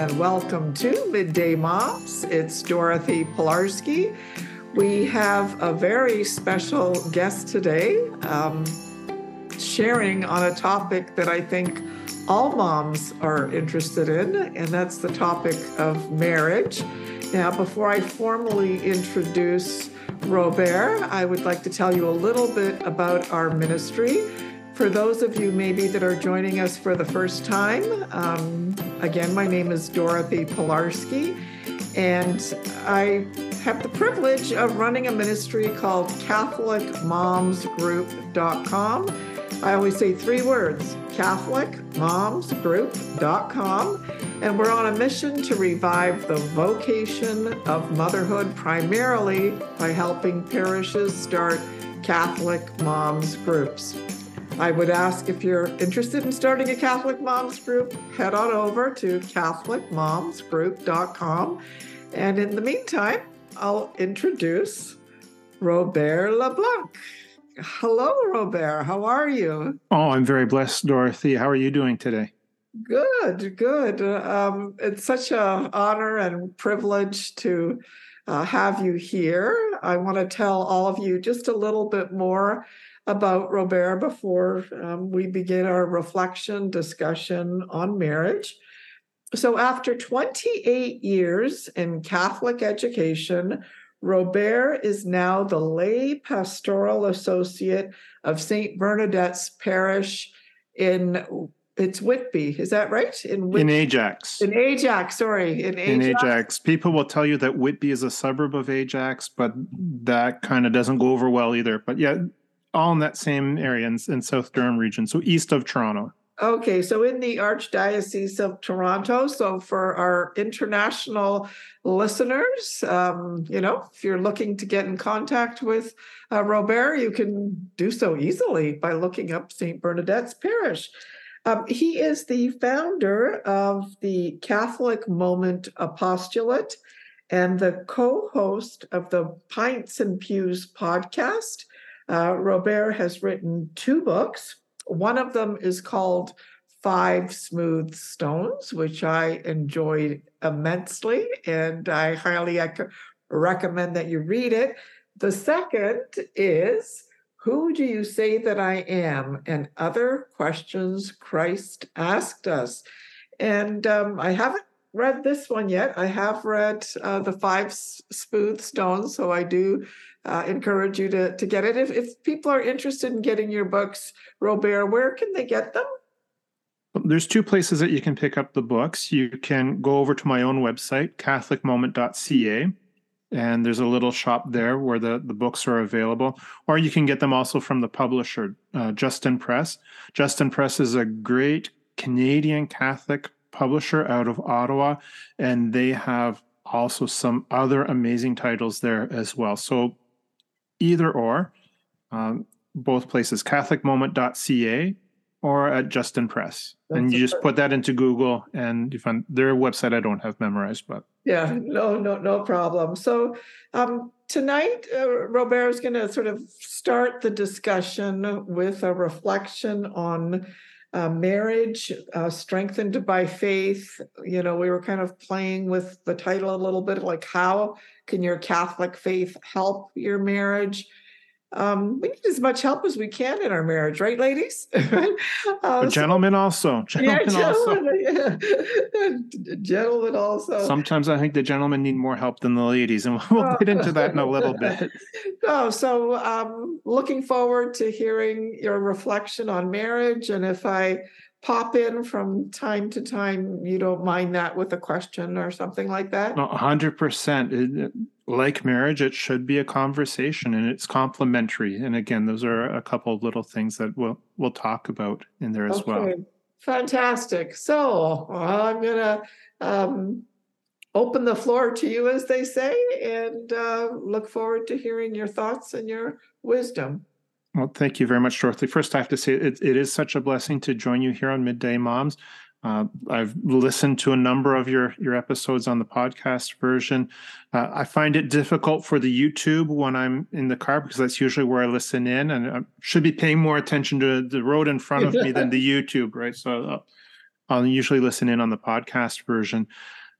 And welcome to Midday Moms. It's Dorothy Pilarski. We have a very special guest today um, sharing on a topic that I think all moms are interested in, and that's the topic of marriage. Now, before I formally introduce Robert, I would like to tell you a little bit about our ministry. For those of you maybe that are joining us for the first time, um, again, my name is Dorothy Pilarski, and I have the privilege of running a ministry called CatholicMomsGroup.com. I always say three words CatholicMomsGroup.com. And we're on a mission to revive the vocation of motherhood primarily by helping parishes start Catholic moms groups. I would ask if you're interested in starting a Catholic Moms group, head on over to CatholicMomsGroup.com. And in the meantime, I'll introduce Robert LeBlanc. Hello, Robert. How are you? Oh, I'm very blessed, Dorothy. How are you doing today? Good, good. Um, it's such an honor and privilege to uh, have you here. I want to tell all of you just a little bit more about Robert before um, we begin our reflection discussion on marriage. So, after 28 years in Catholic education, Robert is now the lay pastoral associate of St. Bernadette's Parish in it's Whitby, is that right? In, Whitby? in Ajax. In Ajax, sorry. In Ajax. in Ajax. People will tell you that Whitby is a suburb of Ajax, but that kind of doesn't go over well either. But yeah, all in that same area in, in South Durham region, so east of Toronto. Okay, so in the Archdiocese of Toronto. So for our international listeners, um, you know, if you're looking to get in contact with uh, Robert, you can do so easily by looking up St. Bernadette's Parish. Um, he is the founder of the Catholic Moment Apostolate and the co host of the Pints and Pews podcast. Uh, Robert has written two books. One of them is called Five Smooth Stones, which I enjoyed immensely, and I highly recommend that you read it. The second is Who Do You Say That I Am? and Other Questions Christ Asked Us. And um, I haven't read this one yet. I have read uh, The Five Smooth Stones, so I do uh, encourage you to, to get it. If, if people are interested in getting your books, Robert, where can they get them? There's two places that you can pick up the books. You can go over to my own website, catholicmoment.ca, and there's a little shop there where the, the books are available. Or you can get them also from the publisher, uh, Justin Press. Justin Press is a great Canadian Catholic publisher out of Ottawa, and they have also some other amazing titles there as well. So either or, um, both places, catholicmoment.ca or at Justin Press. That's and you just put that into Google and you find their website I don't have memorized, but yeah, no, no, no problem. So um, tonight, uh, Robert is going to sort of start the discussion with a reflection on uh, marriage, uh, strengthened by faith. You know, we were kind of playing with the title a little bit, like how can your Catholic faith help your marriage? Um, we need as much help as we can in our marriage, right, ladies? uh, gentlemen also. Gentlemen yeah, gentlemen, also. Yeah. gentlemen also. Sometimes I think the gentlemen need more help than the ladies, and we'll get into that in a little bit. Oh, so um, looking forward to hearing your reflection on marriage, and if I pop in from time to time, you don't mind that with a question or something like that? A hundred percent. Like marriage, it should be a conversation and it's complementary. And again, those are a couple of little things that we'll we'll talk about in there as okay. well. Fantastic. So I'm gonna um, open the floor to you, as they say, and uh, look forward to hearing your thoughts and your wisdom. Well, thank you very much, Dorothy. First, I have to say it, it is such a blessing to join you here on Midday Moms. Uh, I've listened to a number of your your episodes on the podcast version. Uh, I find it difficult for the YouTube when I'm in the car because that's usually where I listen in, and I should be paying more attention to the road in front of me than the YouTube, right? So uh, I'll usually listen in on the podcast version.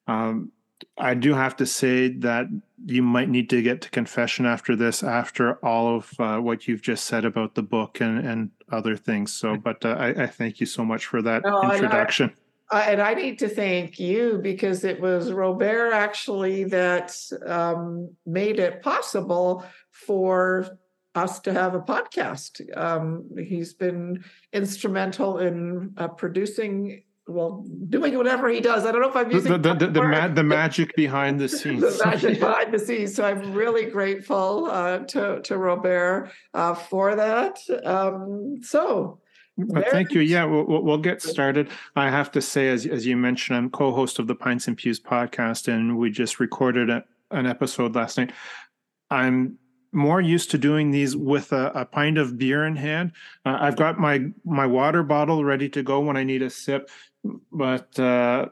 Um, I do have to say that you might need to get to confession after this, after all of uh, what you've just said about the book and, and other things. So, but uh, I, I, thank you so much for that no, introduction. And I, and I, need to thank you because it was Robert actually that um, made it possible for us to have a podcast. Um, he's been instrumental in uh, producing well, doing whatever he does. I don't know if I'm using the the, the, the, ma- the magic behind the scenes. the magic behind the scenes. So I'm really grateful uh, to to Robert uh, for that. Um, so. Well, thank you. Yeah, we'll, we'll get started. I have to say, as as you mentioned, I'm co-host of the Pints and Pews podcast, and we just recorded a, an episode last night. I'm more used to doing these with a, a pint of beer in hand. Uh, I've got my my water bottle ready to go when I need a sip but uh,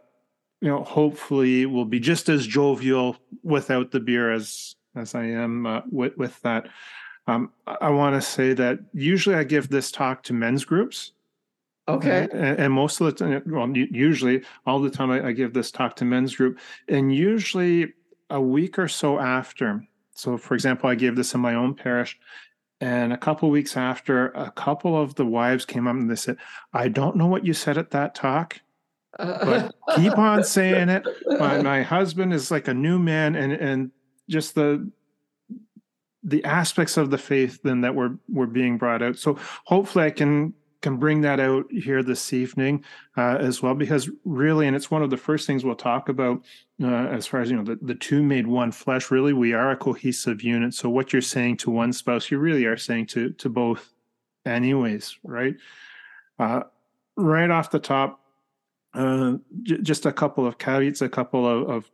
you know, hopefully, will be just as jovial without the beer as as I am uh, with with that. Um, I want to say that usually I give this talk to men's groups. Okay. And, and most of the time, well, usually all the time I, I give this talk to men's group, and usually a week or so after. So, for example, I gave this in my own parish, and a couple weeks after, a couple of the wives came up and they said, I don't know what you said at that talk, but keep on saying it. My, my husband is like a new man and, and just the the aspects of the faith then that were were being brought out. So hopefully I can can bring that out here this evening uh, as well, because really, and it's one of the first things we'll talk about uh, as far as you know, the, the two made one flesh. Really, we are a cohesive unit. So what you're saying to one spouse, you really are saying to to both, anyways, right? Uh, right off the top, uh, j- just a couple of caveats, a couple of, of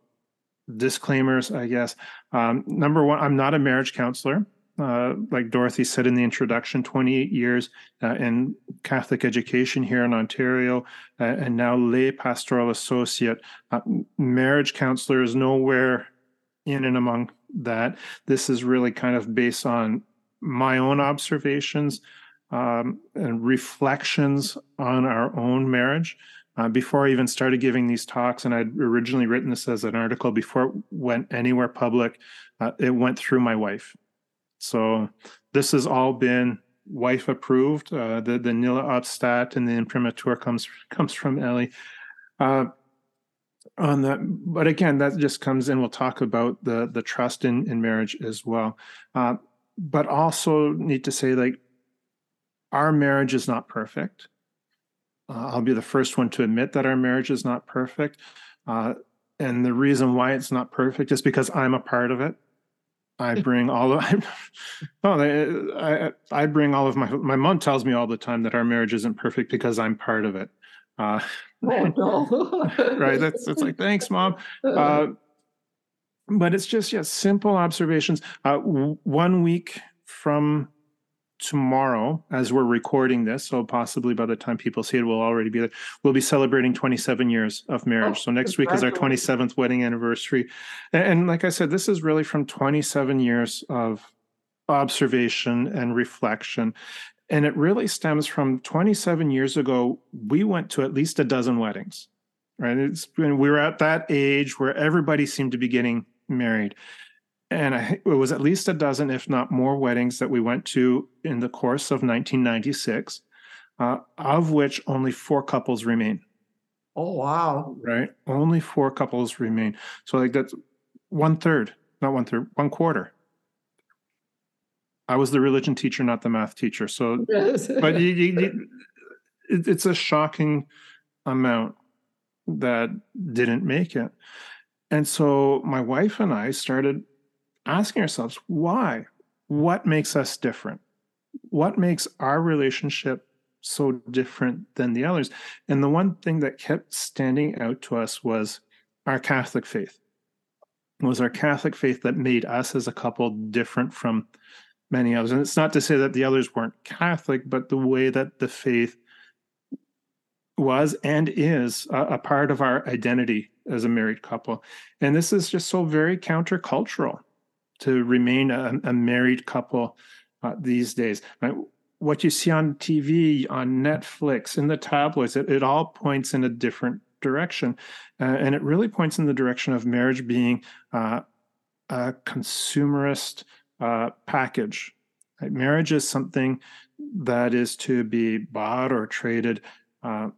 disclaimers, I guess. Um, number one, I'm not a marriage counselor uh, like Dorothy said in the introduction, 28 years uh, in Catholic education here in Ontario, uh, and now lay pastoral associate. Uh, marriage counselor is nowhere in and among that. This is really kind of based on my own observations um, and reflections on our own marriage. Uh, before I even started giving these talks, and I'd originally written this as an article before it went anywhere public, uh, it went through my wife so this has all been wife approved. Uh, the the nihil obstat and the imprimatur comes comes from Ellie. Uh, on that, but again, that just comes in. We'll talk about the the trust in in marriage as well. Uh, but also need to say like our marriage is not perfect. Uh, I'll be the first one to admit that our marriage is not perfect. Uh, and the reason why it's not perfect is because I'm a part of it. I bring all of oh, I I bring all of my my mom tells me all the time that our marriage isn't perfect because I'm part of it. Uh, oh, no. right? That's it's like thanks, mom. Uh, but it's just yeah, simple observations. Uh, one week from tomorrow as we're recording this so possibly by the time people see it we'll already be there. We'll be celebrating 27 years of marriage. Oh, so next week is our 27th wedding anniversary. And, and, like i said this is really from 27 years of observation and reflection. And it really stems from 27 years ago we went to at least a dozen weddings right? It's we were at that age where everybody seemed to be getting married and I, it was at least a dozen, if not more, weddings that we went to in the course of 1996, uh, of which only four couples remain. Oh wow! Right, only four couples remain. So like that's one third, not one third, one quarter. I was the religion teacher, not the math teacher. So, but you, you, you, it, it's a shocking amount that didn't make it. And so my wife and I started asking ourselves why? What makes us different? What makes our relationship so different than the others? And the one thing that kept standing out to us was our Catholic faith. It was our Catholic faith that made us as a couple different from many others. And it's not to say that the others weren't Catholic, but the way that the faith was and is a, a part of our identity as a married couple. And this is just so very countercultural to remain a, a married couple uh, these days. what you see on TV, on Netflix, in the tabloids, it, it all points in a different direction. Uh, and it really points in the direction of marriage being uh, a consumerist uh, package. Right? Marriage is something that is to be bought or traded. Uh,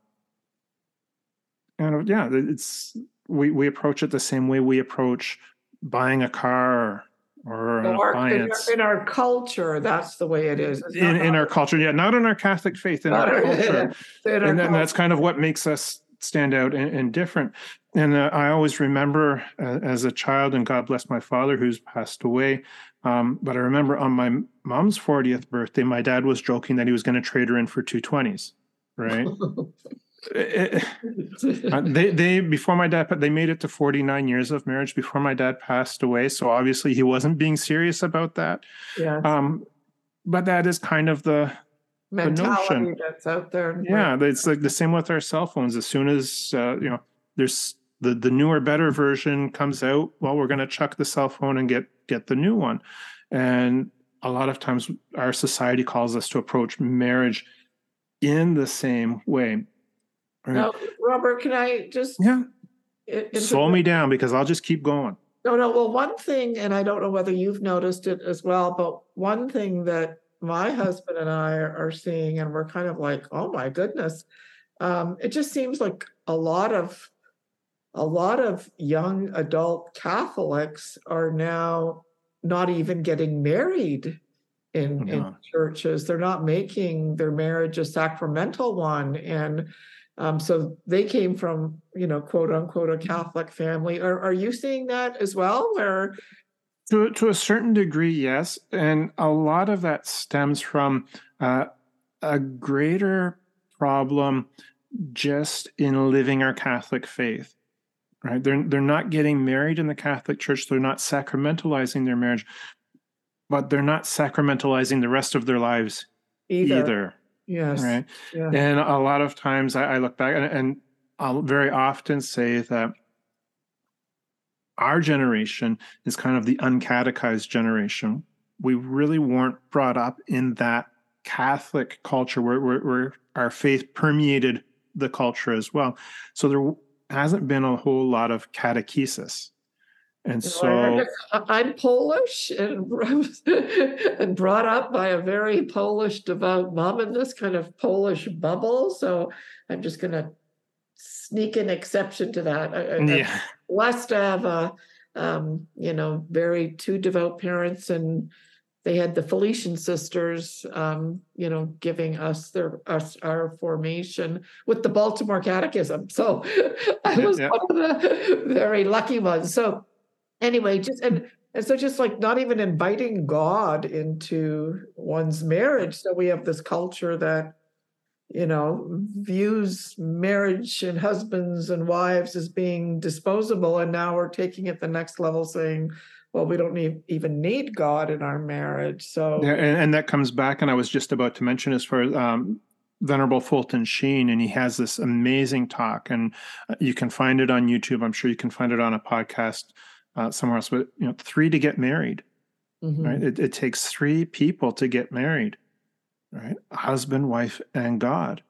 and yeah, it's we we approach it the same way we approach buying a car or an Or in our- in our culture, that's the way it is. In, in our culture, yeah, not in our Catholic faith, in Not our culture. in our and, then culture. that's kind of what makes us stand out and, and different. And uh, I always remember uh, as a child, and God bless my father who's passed away. Um, but I remember on my mom's 40th birthday, my dad was joking that he was going to trade her in for two 20s, right? It- it- uh, they they before my dad they made it to 49 years of marriage before my dad passed away so obviously he wasn't being serious about that Yeah, um but that is kind of the mentality notion. that's out there. yeah it's like the same with our cell phones as soon as uh, you know there's the the newer better version comes out well we're going to chuck the cell phone and get get the new one and a lot of times our society calls us to approach marriage in the same way right? Now, Robert, can I just? yeah slow me down because i'll just keep going No, no. Well, one thing, and I don't know whether you've noticed it as well, but one thing that my husband and I are seeing, and we're kind of like, oh my goodness, um, it just seems like a lot of a lot of young adult Catholics are now not even getting married in, in churches. They're not making their marriage a sacramental one. And um, so they came from, you know, quote unquote, a Catholic family. Are, are you seeing that as well? Where, To to a certain degree, yes, and a lot of that stems from uh, a greater problem just in living our Catholic faith. Right? They're they're not getting married in the Catholic Church. They're not sacramentalizing their marriage, but they're not sacramentalizing the rest of their lives either. either. Yes. Right? Yeah. And a lot of times I, I look back and, and I'll very often say that our generation is kind of the uncatechized generation. We really weren't brought up in that Catholic culture where, where, where our faith permeated the culture as well. So there hasn't been a whole lot of catechesis. And so, I- I'm Polish and and brought up by a very Polish devout mom in this kind of Polish bubble. So I'm just going to sneak an exception to that. I, I- I'm yeah. blessed to have a, um, you know, very two devout parents, and they had the Felician sisters, um, you know, giving us their us our formation with the Baltimore Catechism. So I was yeah. one of the very lucky ones. So anyway, just and and so just like not even inviting God into one's marriage. So we have this culture that you know, views marriage and husbands and wives as being disposable. And now we're taking it the next level saying, well, we don't need, even need God in our marriage. So, Yeah, and, and that comes back, and I was just about to mention as far as um, Venerable Fulton Sheen, and he has this amazing talk, and uh, you can find it on YouTube. I'm sure you can find it on a podcast uh, somewhere else. But you know, three to get married, mhm. right? It, it takes three people to get married, right? Husband, wife, and God,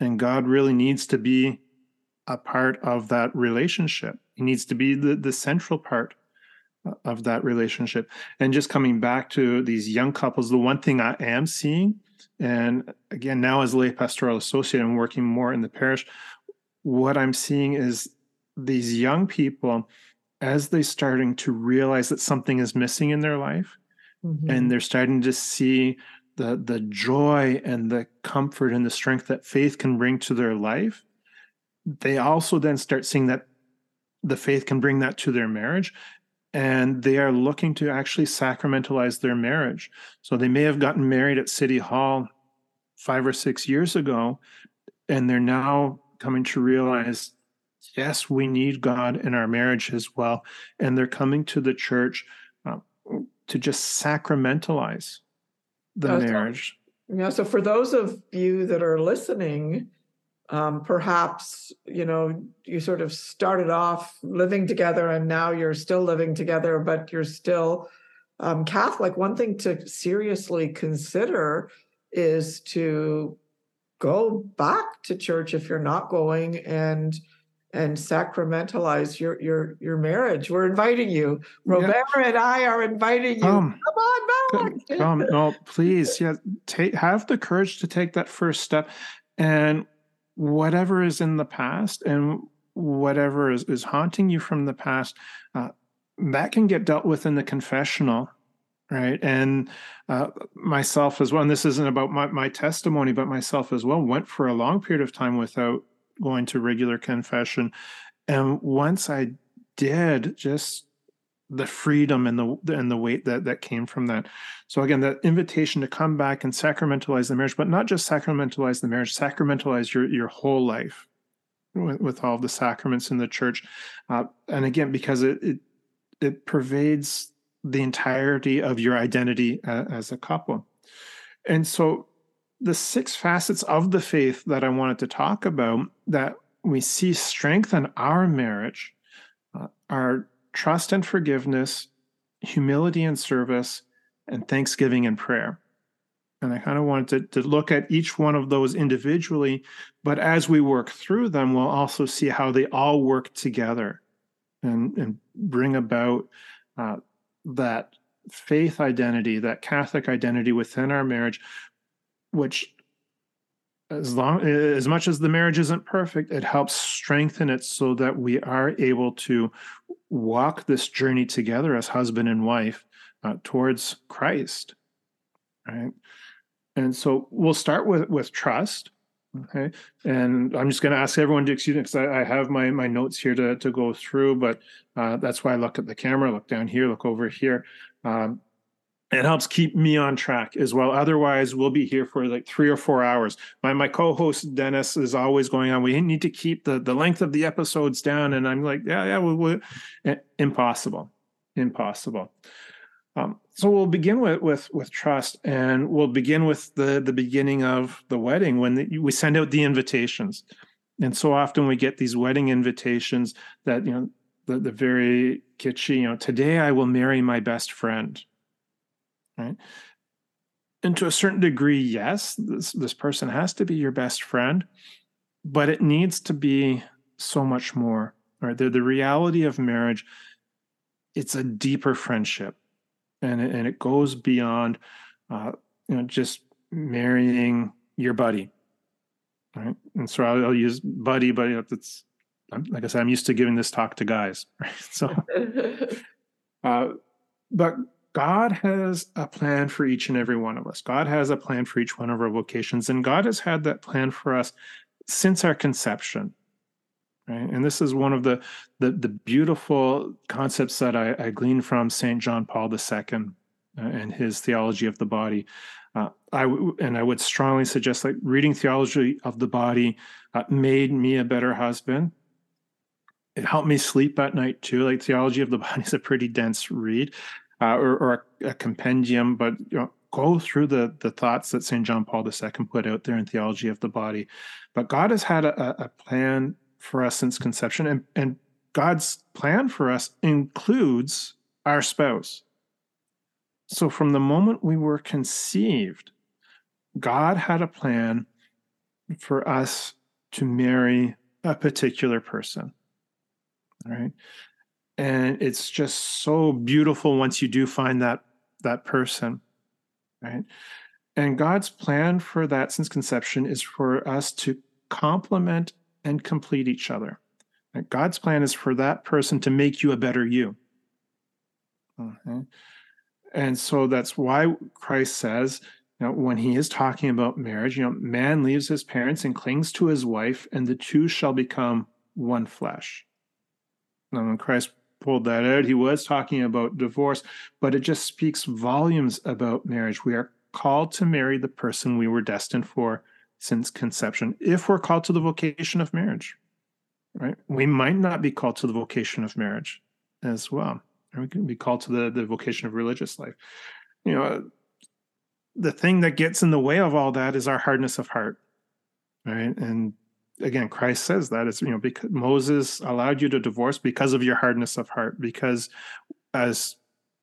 and God really needs to be a part of that relationship. He needs to be the the central part uh, of that relationship. And just coming back to these young couples, the one thing I am seeing, and again, now as lay pastoral associate and working more in the parish, what I'm seeing is these young people, as they're starting to realize that something is missing in their life, Mhm. and they're starting to see the the joy and the comfort and the strength that faith can bring to their life they also then start seeing that the faith can bring that to their marriage and they are looking to actually sacramentalize their marriage so they may have gotten married at city hall 5 or 6 years ago and they're now coming to realize yes we need god in our marriage as well and they're coming to the church uh, to just sacramentalize the so- marriage Yeah. So for those of you that are listening, um, perhaps, you know, you sort of started off living together and now you're still living together, but you're still um, Catholic. One thing to seriously consider is to go back to church if you're not going and and sacramentalize your your your marriage. We're inviting you. Robert yeah. and I are inviting you. Come, come on back. Come, no, please, yeah, take have the courage to take that first step, and whatever is in the past and whatever is, is haunting you from the past, uh, that can get dealt with in the confessional right and uh, myself as well and this isn't about my, my testimony but myself as well went for a long period of time without going to regular confession. And once i did just the freedom and the and the weight that that came from that. So again that invitation to come back and sacramentalize the marriage but not just sacramentalize the marriage sacramentalize your your whole life with, with all the sacraments in the church. Uh, and again because it, it it pervades the entirety of your identity uh, as a couple. And so the six facets of the faith that I wanted to talk about that we see strengthen our marriage uh, are trust and forgiveness, humility and service, and thanksgiving and prayer. And I kind of wanted to, to look at each one of those individually, but as we work through them, we'll also see how they all work together and, and bring about uh, that faith identity, that Catholic identity within our marriage, which as long as much as the marriage isn't perfect, it helps strengthen it so that we are able to walk this journey together as husband and wife uh, towards Christ. Right. And so we'll start with with trust. Okay. And I'm just going to ask everyone to excuse me because I, I, have my, my notes here to, to go through, but uh, that's why I look at the camera, look down here, look over here. Um, it helps keep me on track as well. Otherwise, we'll be here for like three or four hours. My my co-host Dennis is always going on. We need to keep the the length of the episodes down, and I'm like, yeah, yeah, we, we, impossible, impossible. Um, so we'll begin with, with with trust, and we'll begin with the the beginning of the wedding when the, we send out the invitations. And so often we get these wedding invitations that you know the, the very kitschy, you know, today I will marry my best friend. Right. And to a certain degree, yes, this this person has to be your best friend, but it needs to be so much more. Right. The the reality of marriage, it's a deeper friendship and it, and it goes beyond uh, you know just marrying your buddy right and so i'll, I'll use buddy but it's like i said i'm used to giving this talk to guys right so uh, but god has a plan for each and every one of us god has a plan for each one of our vocations and god has had that plan for us since our conception right and this is one of the the, the beautiful concepts that I, I gleaned from saint john paul ii uh, and his theology of the body uh, I and I would strongly suggest like reading theology of the body uh, made me a better husband. It helped me sleep at night too. Like theology of the body is a pretty dense read, uh, or, or a, a, compendium, but you know, go through the the thoughts that Saint John Paul II put out there in theology of the body. But God has had a, a plan for us since conception. And, and God's plan for us includes our spouse. So from the moment we were conceived, God had a plan for us to marry a particular person. Right. And it's just so beautiful once you do find that that person. Right. And God's plan for that since conception is for us to complement and complete each other. God's plan is for that person to make you a better you. Okay. And so that's why Christ says, you know, when he is talking about marriage, you know, man leaves his parents and clings to his wife, and the two shall become one flesh. Now, when Christ pulled that out, he was talking about divorce, but it just speaks volumes about marriage. We are called to marry the person we were destined for since conception if we're called to the vocation of marriage right? We might not be called to the vocation of marriage as well we can be called to the, the vocation of religious life. You know the thing that gets in the way of all that is our hardness of heart right? And again christ says that it's you know because moses allowed you to divorce because of your hardness of heart because as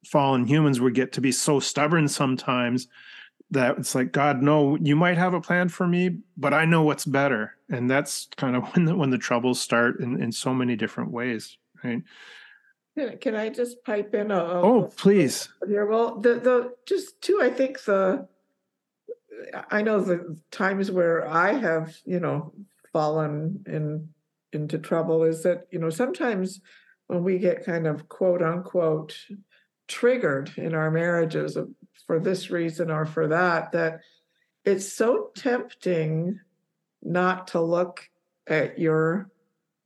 fallen humans we get to be so stubborn sometimes that it's like god no you might have a plan for me but i know what's better. And that's kind of when the, when the troubles start in, in so many different ways right? Can, I just pipe in a? a- oh please. Here, well, the, the, just two, I think the, I know the times where I have, you know, fallen in, into trouble is that, you know, sometimes when we get kind of quote unquote triggered in our marriages for this reason or for that, that it's so tempting not to look at your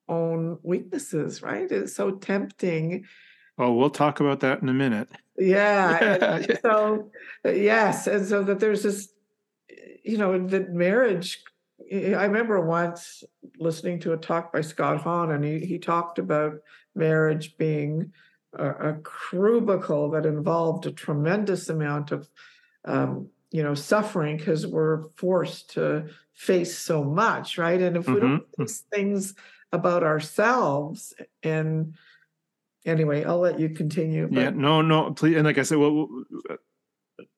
own weaknesses, right? It's so tempting oh we'll talk about that in a minute yeah. Yeah. So, yes. And so that there's this, you know, that marriage. I remember once listening to a talk by Scott Hahn, and he, he talked about marriage being a, a crucible that involved a tremendous amount of, um, you know, suffering because we're forced to face so much, right? And if we don't Mhm. face things about ourselves, and anyway, I'll let you continue. yeah no no please and like i said well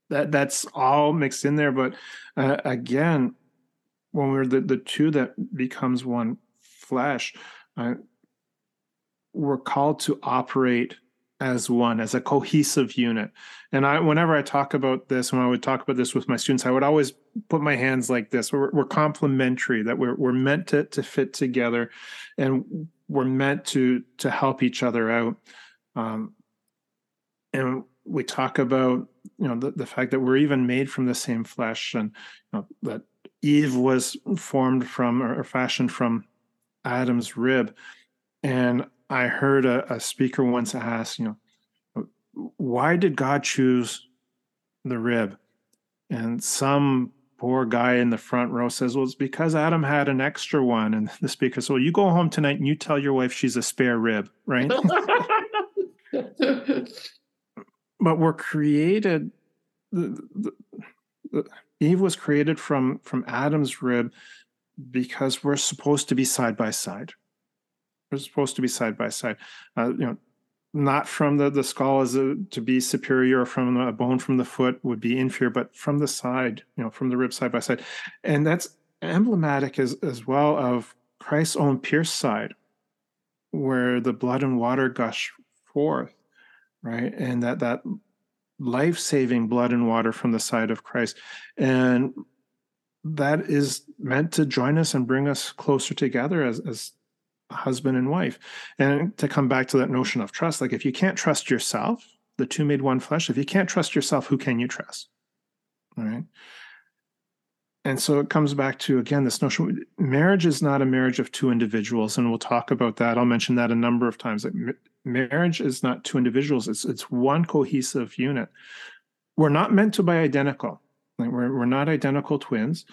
that that's all mixed in there but uh, again when we're the, the two that becomes one flesh uh, we're called to operate as one as a cohesive unit. And i whenever i talk about this when i would talk about this with my students i would always put my hands like this. We're, we're complementary that we're, we're meant to, to fit together and we're meant to to help each other out. Um, and we talk about you know the, the fact that we're even made from the same flesh and you know, that eve was formed from or, fashioned from adam's rib. And i heard a, a speaker once ask you know why did god choose the rib? And some poor guy in the front row says well it's because adam had an extra one. And the speaker says well you go home tonight and you tell your wife she's a spare rib right? But we're created the, the, the, eve was created from from adam's rib because we're supposed to be side by side. We're supposed to be side by side. Uh, you know not from the the skull as a, to be superior or from a bone from the foot would be inferior but from the side you know from the rib side by side. And that's emblematic as as well of christ's own pierced side where the blood and water gush forth right? And that that life-saving blood and water from the side of christ. And that is meant to join us and bring us closer together as as husband and wife. And to come back to that notion of trust like if you can't trust yourself the two made one flesh if you can't trust yourself who can you trust? All right? And so it comes back to again this notion marriage is not a marriage of two individuals and we'll talk about that. I'll mention that a number of times marriage is not two individuals it's it's one cohesive unit. We're not meant to be identical. Like we're, we're not identical twins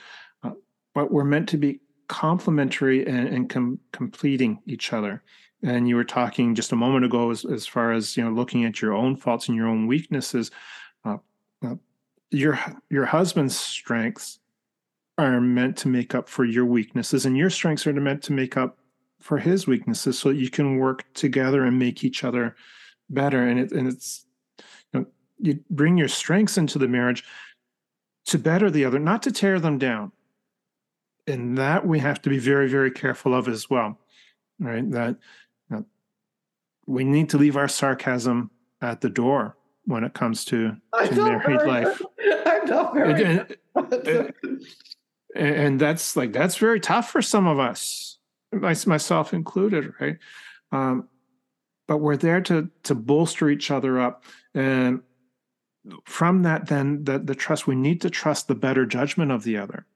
uh, but we're meant to be complementary and, and com- completing each other. And you were talking just a moment ago as, as far as you know looking at your own faults and your own weaknesses. Uh, uh, your your husband's strengths are meant to make up for your weaknesses and your strengths are meant to make up for his weaknesses so that you can work together and make each other better. And it and it's you know you bring your strengths into the marriage to better the other not to tear them down. And that we have to be very very careful of as well right? That you know, we need to leave our sarcasm at the door when it comes to, to married very life. Well. I know very and, and, and that's like that's very tough for some of us myself included right? Um, but we're there to to bolster each other up. And from that then the, the trust we need to trust the better judgment of the other.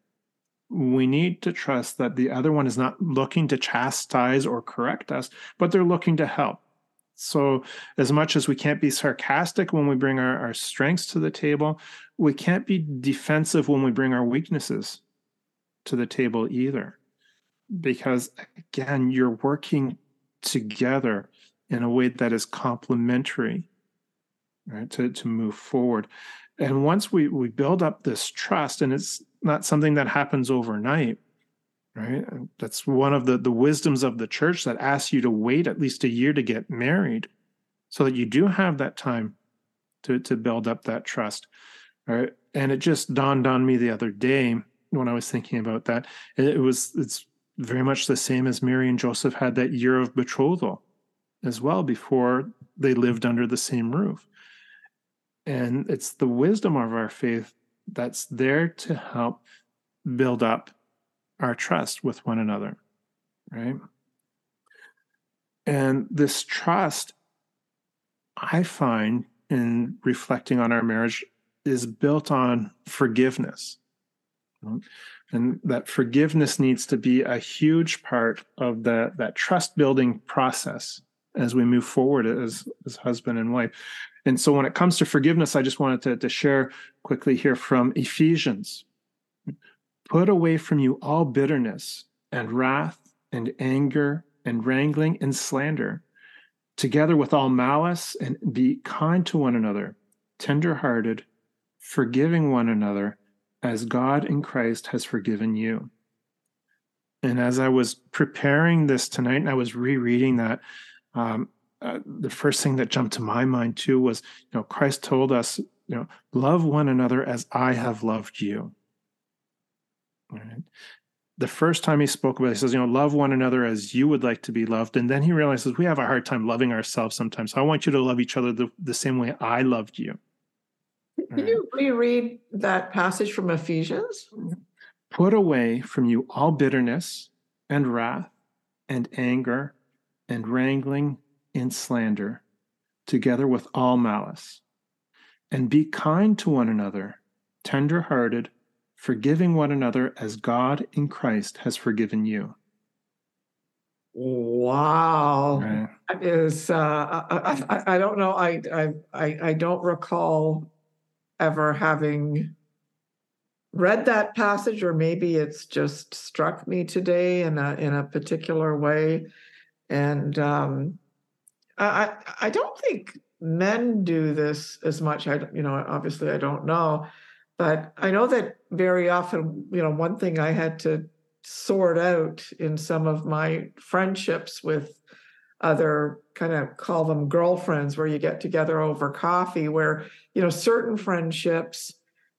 We need to trust that the other one is not looking to chastise or correct us but they're looking to help. So as much as we can't be sarcastic when we bring our, our strengths to the table we can't be defensive when we bring our weaknesses to the table either because again you're working together in a way that is complementary right to, to move forward. And once we we build up this trust and it's not something that happens overnight right? That's one of the the wisdoms of the church that asks you to wait at least a year to get married so that you do have that time to to build up that trust right? And it just dawned on me the other day when I was thinking about that. It was it's very much the same as Mary and Joseph had that year of betrothal as well before they lived under the same roof. And it's the wisdom of our faith that's there to help build up our trust with one another, right? And this trust, I find in reflecting on our marriage, is built on forgiveness. And that forgiveness needs to be a huge part of the, that trust building process as we move forward as, as husband and wife. And so when it comes to forgiveness, I just wanted to, to share quickly here from Ephesians. Put away from you all bitterness and wrath and anger and wrangling and slander, together with all malice, and be kind to one another, tenderhearted, forgiving one another, as God in Christ has forgiven you. And as I was preparing this tonight, and I was rereading that, um, uh, the first thing that jumped to my mind too was, you know, Christ told us, you know, love one another as I have loved you. Right? The first time he spoke about it, he says, you know, love one another as you would like to be loved. And then he realizes we have a hard time loving ourselves sometimes. So I want you to love each other the, the same way I loved you. Can you reread that passage from Ephesians? Put away from you all bitterness and wrath and anger and wrangling and slander, together with all malice. And be kind to one another, tender hearted, forgiving one another as God in Christ has forgiven you. Wow. Right. Is uh, I, I, I don't know. I, I I don't recall ever having read that passage, or maybe it's just struck me today in a in a particular way. And um, I I don't think men do this as much. I you know obviously I don't know, but I know that very often you know one thing I had to sort out in some of my friendships with other kind of call them girlfriends where you get together over coffee where you know certain friendships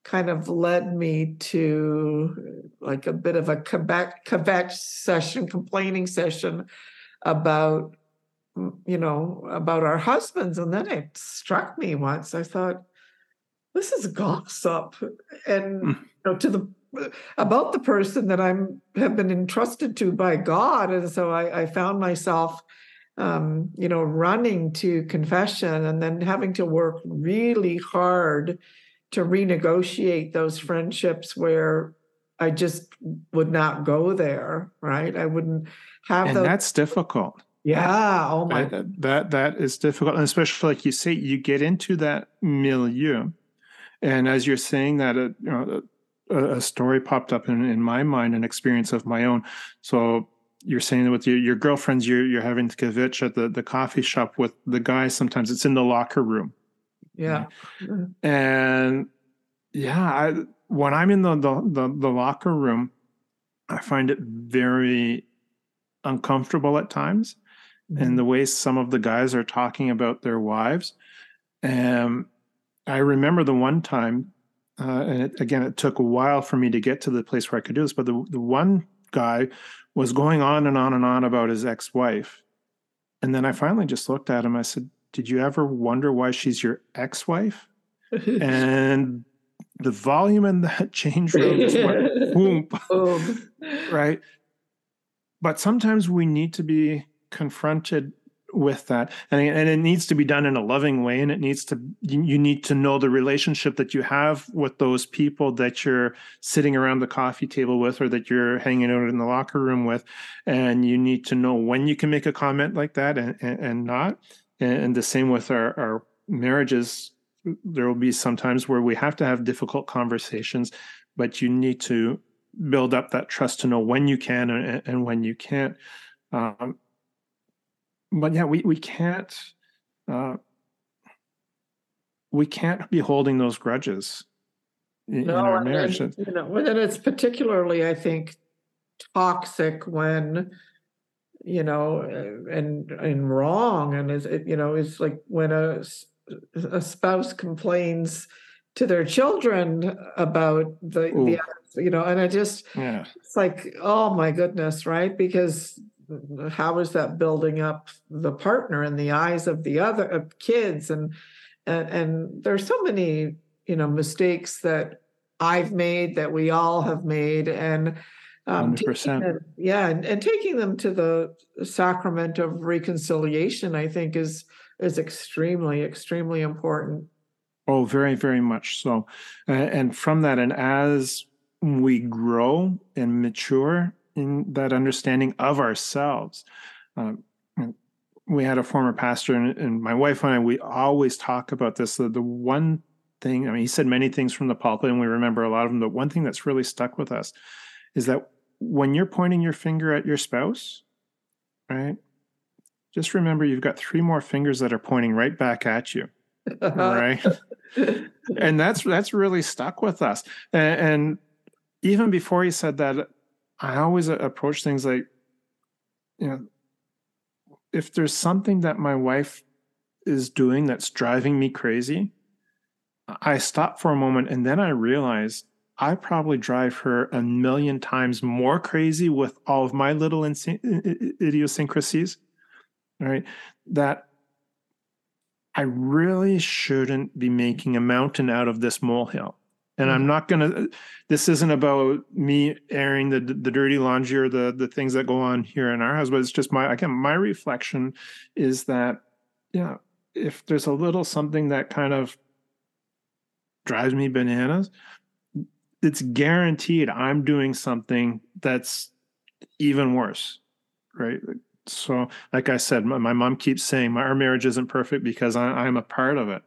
kind of led me to like a bit of a kvetch kvetch session complaining session about you know about our husbands. And then it struck me once i thought this is gossip. And mm. you know to the about the person that i'm have been entrusted to by god. And so i, I found myself um, you know, running to confession and then having to work really hard to renegotiate those friendships where I just would not go there, right? I wouldn't have and those. that's difficult. Yeah. Oh my. That, that that is difficult, and especially like you say, you get into that milieu, and as you're saying that, uh, you know, a, a story popped up in, in my mind, an experience of my own. So you're saying that with your, your girlfriends, you're you're having kvetch at the, the coffee shop with the guys. Sometimes it's in the locker room. Yeah. And yeah, I, when I'm in the, the, the the locker room, I find it very uncomfortable at times, mm-hmm. and the way some of the guys are talking about their wives. And I remember the one time, uh, and it, again, it took a while for me to get to the place where I could do this. But the the one guy was going on and on and on about his ex-wife. And then I finally just looked at him. I said, "Did you ever wonder why she's your ex-wife?" and the volume in that change room just went boom, boom. right? But sometimes we need to be confronted with that. And, and it needs to be done in a loving way and it needs to you, need to know the relationship that you have with those people that you're sitting around the coffee table with or that you're hanging out in the locker room with. And you need to know when you can make a comment like that and, and, and not. And, and the same with our, our marriages. There will be some times where we have to have difficult conversations but you need to build up that trust to know when you can and, and when you can't. Um, but yeah, we we can't uh, we can't be holding those grudges in, no, in our marriage. And, you know, and it's particularly, I think, toxic when you know and and wrong and is it you know is like when a a spouse complains to their children about the, the you know, and I just yeah. it's like, oh my goodness, right? Because how is that building up the partner in the eyes of the other of kids? And and and there's so many you know mistakes that I've made that we all have made and um, them, yeah and, and taking them to the sacrament of reconciliation I think is is extremely extremely important. Oh very very much so. And from that and as we grow and mature in that understanding of ourselves. Um, we had a former pastor, and, and, my wife and I, we always talk about this. The, the one thing, I mean, he said many things from the pulpit, and we remember a lot of them. But one thing that's really stuck with us is that when you're pointing your finger at your spouse, right, just remember you've got three more fingers that are pointing right back at you. right and that's that's really stuck with us and, and even before he said that I always uh, approach things like, you know, if there's something that my wife is doing that's driving me crazy, I stop for a moment and then I realize I probably drive her a million times more crazy with all of my little idiosyncrasies, right? That I really shouldn't be making a mountain out of this molehill and i'm mm-hmm. not going to this isn't about me airing the the dirty laundry or the the things that go on here in our house but it's just my again my reflection is that yeah if there's a little something that kind of drives me bananas it's guaranteed i'm doing something that's even worse right so like i said my, my mom keeps saying my, our marriage isn't perfect because I, i'm a part of it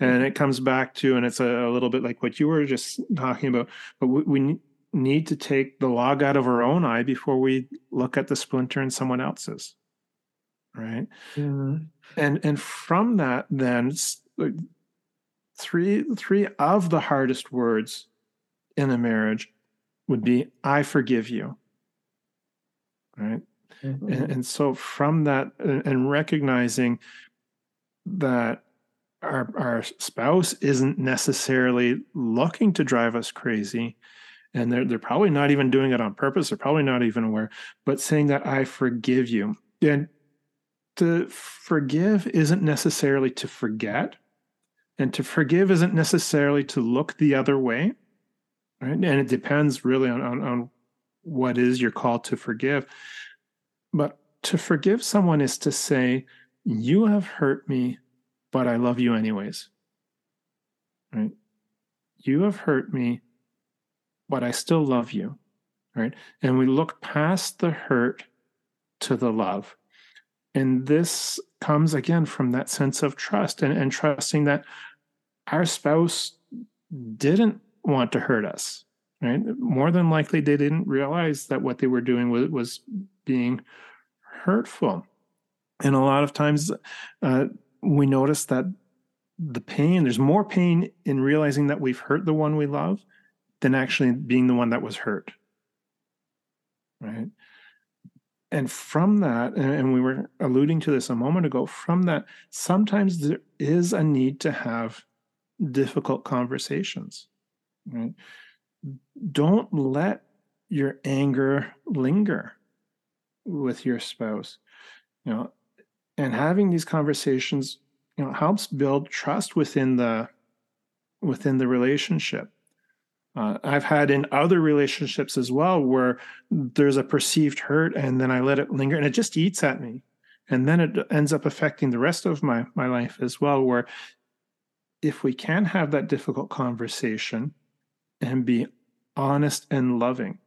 and it comes back to and it's a, a, little bit like what you were just talking about but we, we, need to take the log out of our own eye before we look at the splinter in someone else's right yeah. and and from that then three three of the hardest words in a marriage would be i forgive you right mm-hmm. and, and so from that and recognizing that our our spouse isn't necessarily looking to drive us crazy and they're they're probably not even doing it on purpose they're probably not even aware but saying that i forgive you and to forgive isn't necessarily to forget and to forgive isn't necessarily to look the other way right? And it depends really on on, on what is your call to forgive. But to forgive someone is to say you have hurt me but I love you anyways. Right? You have hurt me, but I still love you. Right? And we look past the hurt to the love. And this comes again from that sense of trust and, and trusting that our spouse didn't want to hurt us. Right? More than likely, they didn't realize that what they were doing was, was being hurtful. And a lot of times, uh, we notice that the pain, there's more pain in realizing that we've hurt the one we love than actually being the one that was hurt. Right. And from that, and we were alluding to this a moment ago, from that, sometimes there is a need to have difficult conversations. Right. Don't let your anger linger with your spouse. You know, and having these conversations you know helps build trust within the within the relationship. Uh, i've had in other relationships as well where there's a perceived hurt and then i let it linger and it just eats at me. And then it ends up affecting the rest of my my life as well where if we can have that difficult conversation and be honest and loving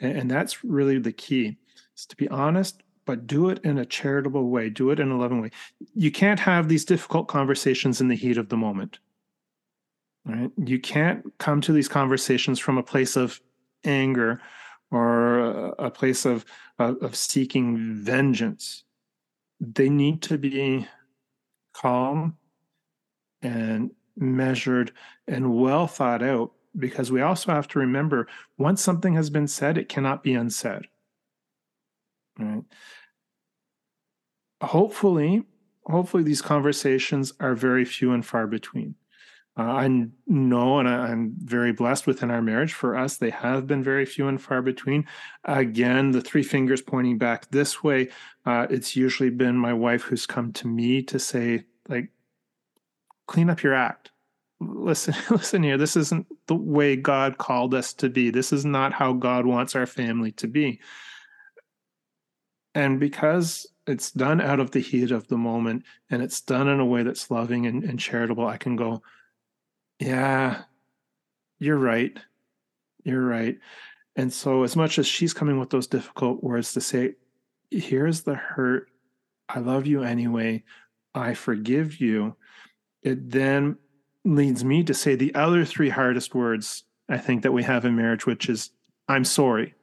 and, and that's really the key is to be honest but do it in a charitable way, do it in a loving way. You can't have these difficult conversations in the heat of the moment. Right? You can't come to these conversations from a place of anger or a place of, of, of seeking vengeance. They need to be calm and measured and well thought out because we also have to remember once something has been said, it cannot be unsaid. Right. Hopefully, hopefully these conversations are very few and far between. Uh, I know, and I, am very blessed within our marriage. For us, they have been very few and far between. Again, the three fingers pointing back this way. Uh, it's usually been my wife who's come to me to say, like, clean up your act. Listen, listen here. This isn't the way God called us to be. This is not how God wants our family to be. And because it's done out of the heat of the moment and it's done in a way that's loving and, and charitable, I can go, yeah, you're right. You're right. And so, as much as she's coming with those difficult words to say, here's the hurt, I love you anyway, I forgive you, it then leads me to say the other three hardest words I think that we have in marriage, which is, I'm sorry.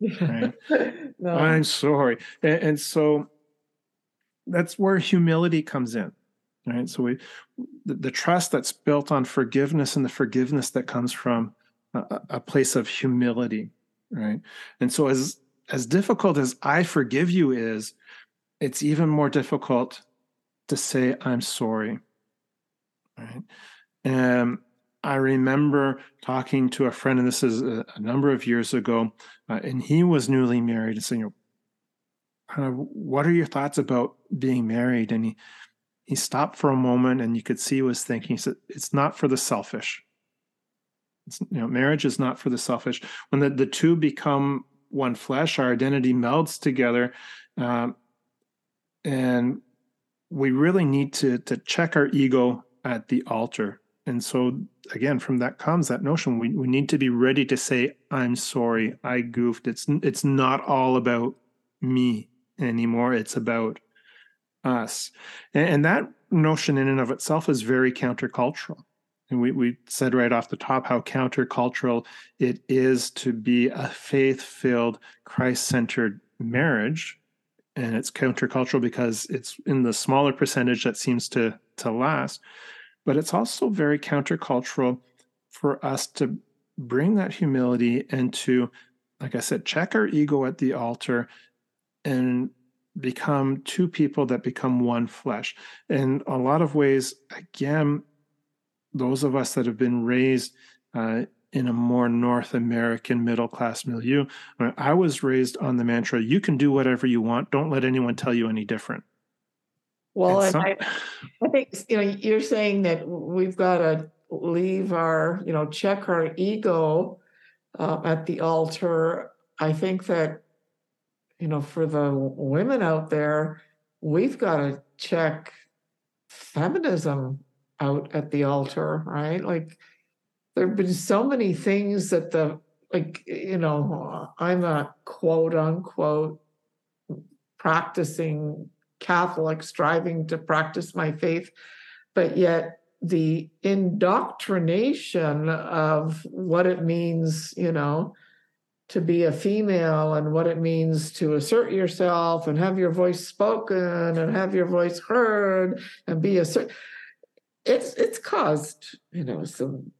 Right? no. I'm sorry. And, and so that's where humility comes in right so we the, the, trust that's built on forgiveness and the forgiveness that comes from a, a, place of humility right and so as as difficult as i forgive you is it's even more difficult to say i'm sorry right and i remember talking to a friend and this is a, a number of years ago uh, and he was newly married and saying kind of what are your thoughts about being married? And he he stopped for a moment and you could see he was thinking he said it's not for the selfish. It's, you know marriage is not for the selfish. When the, the two become one flesh our identity melds together um, and we really need to to check our ego at the altar and so again from that comes that notion we, we need to be ready to say i'm sorry i goofed it's it's not all about me anymore it's about us. And, and that notion in and of itself is very countercultural. And we, we said right off the top how countercultural it is to be a faith filled, Christ centered marriage. And it's countercultural because it's in the smaller percentage that seems to, to last. But it's also very countercultural for us to bring that humility and to, like I said, check our ego at the altar and become two people that become one flesh. In a lot of ways, again, those of us that have been raised uh, in a more North American middle class milieu, I was raised on the mantra you can do whatever you want, don't let anyone tell you any different. Well, and, I, I think you know you're saying that we've got to leave our you know check our ego uh, at the altar. I think that you know, for the women out there, we've got to check feminism out at the altar, right? Like there have been so many things that the like, you know, I'm a quote unquote practicing Catholic, striving to practice my faith, but yet the indoctrination of what it means, you know, to be a female and what it means to assert yourself and have your voice spoken and have your voice heard and be a it's it's caused you know some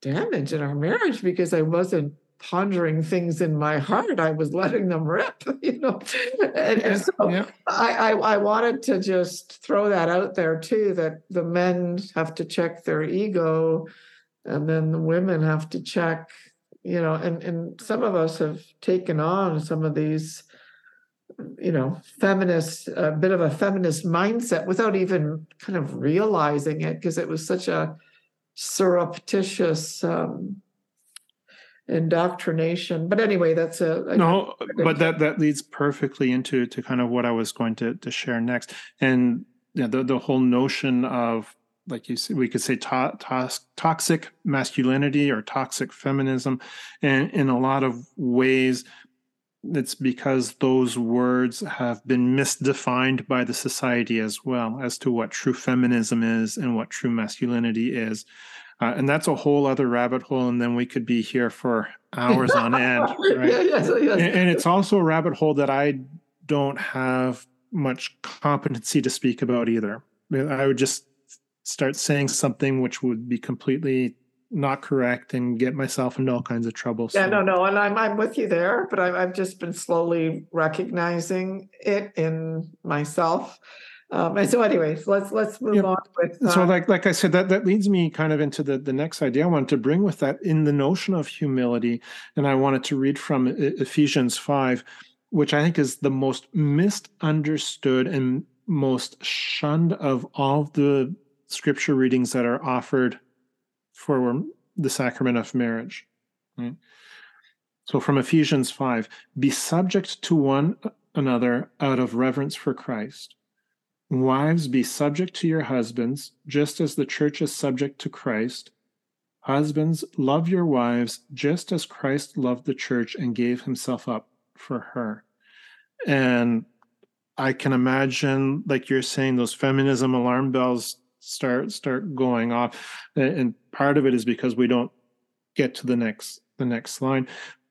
damage in our marriage because I wasn't pondering things in my heart I was letting them rip you know and, and so yeah. I, I I wanted to just throw that out there too that the men have to check their ego and then the women have to check you know, and, and some of us have taken on some of these, you know, feminist, a bit of a feminist mindset without even kind of realizing it because it was such a surreptitious um, indoctrination. But anyway, that's a, a no. But that that leads perfectly into to kind of what I was going to to share next, and yeah, the the whole notion of like you said, we could say to, to, toxic masculinity or toxic feminism, and in a lot of ways, it's because those words have been misdefined by the society as well as to what true feminism is and what true masculinity is. Uh, and that's a whole other rabbit hole, and then we could be here for hours on end. Right? yeah, yes, yes. And, and it's also a rabbit hole that I don't have much competency to speak about either. I would just start saying something which would be completely not correct and get myself into all kinds of trouble. Yeah, no, no, and I'm I'm with you there, but I've I've just been slowly recognizing it in myself. Um, and so, anyways, let's let's move on with. so uh, like like i said that that leads me kind of into the the next idea i wanted to bring with that in the notion of humility and i wanted to read from ephesians 5 which i think is the most misunderstood and most shunned of all the scripture readings that are offered for the sacrament of marriage right? so from ephesians 5 be subject to one another out of reverence for christ Wives, be subject to your husbands, just as the church is subject to Christ. Husbands, love your wives, just as Christ loved the church and gave himself up for her. And I can imagine, like you're saying, those feminism alarm bells start start going off. And part of it is because we don't get to the next the next line.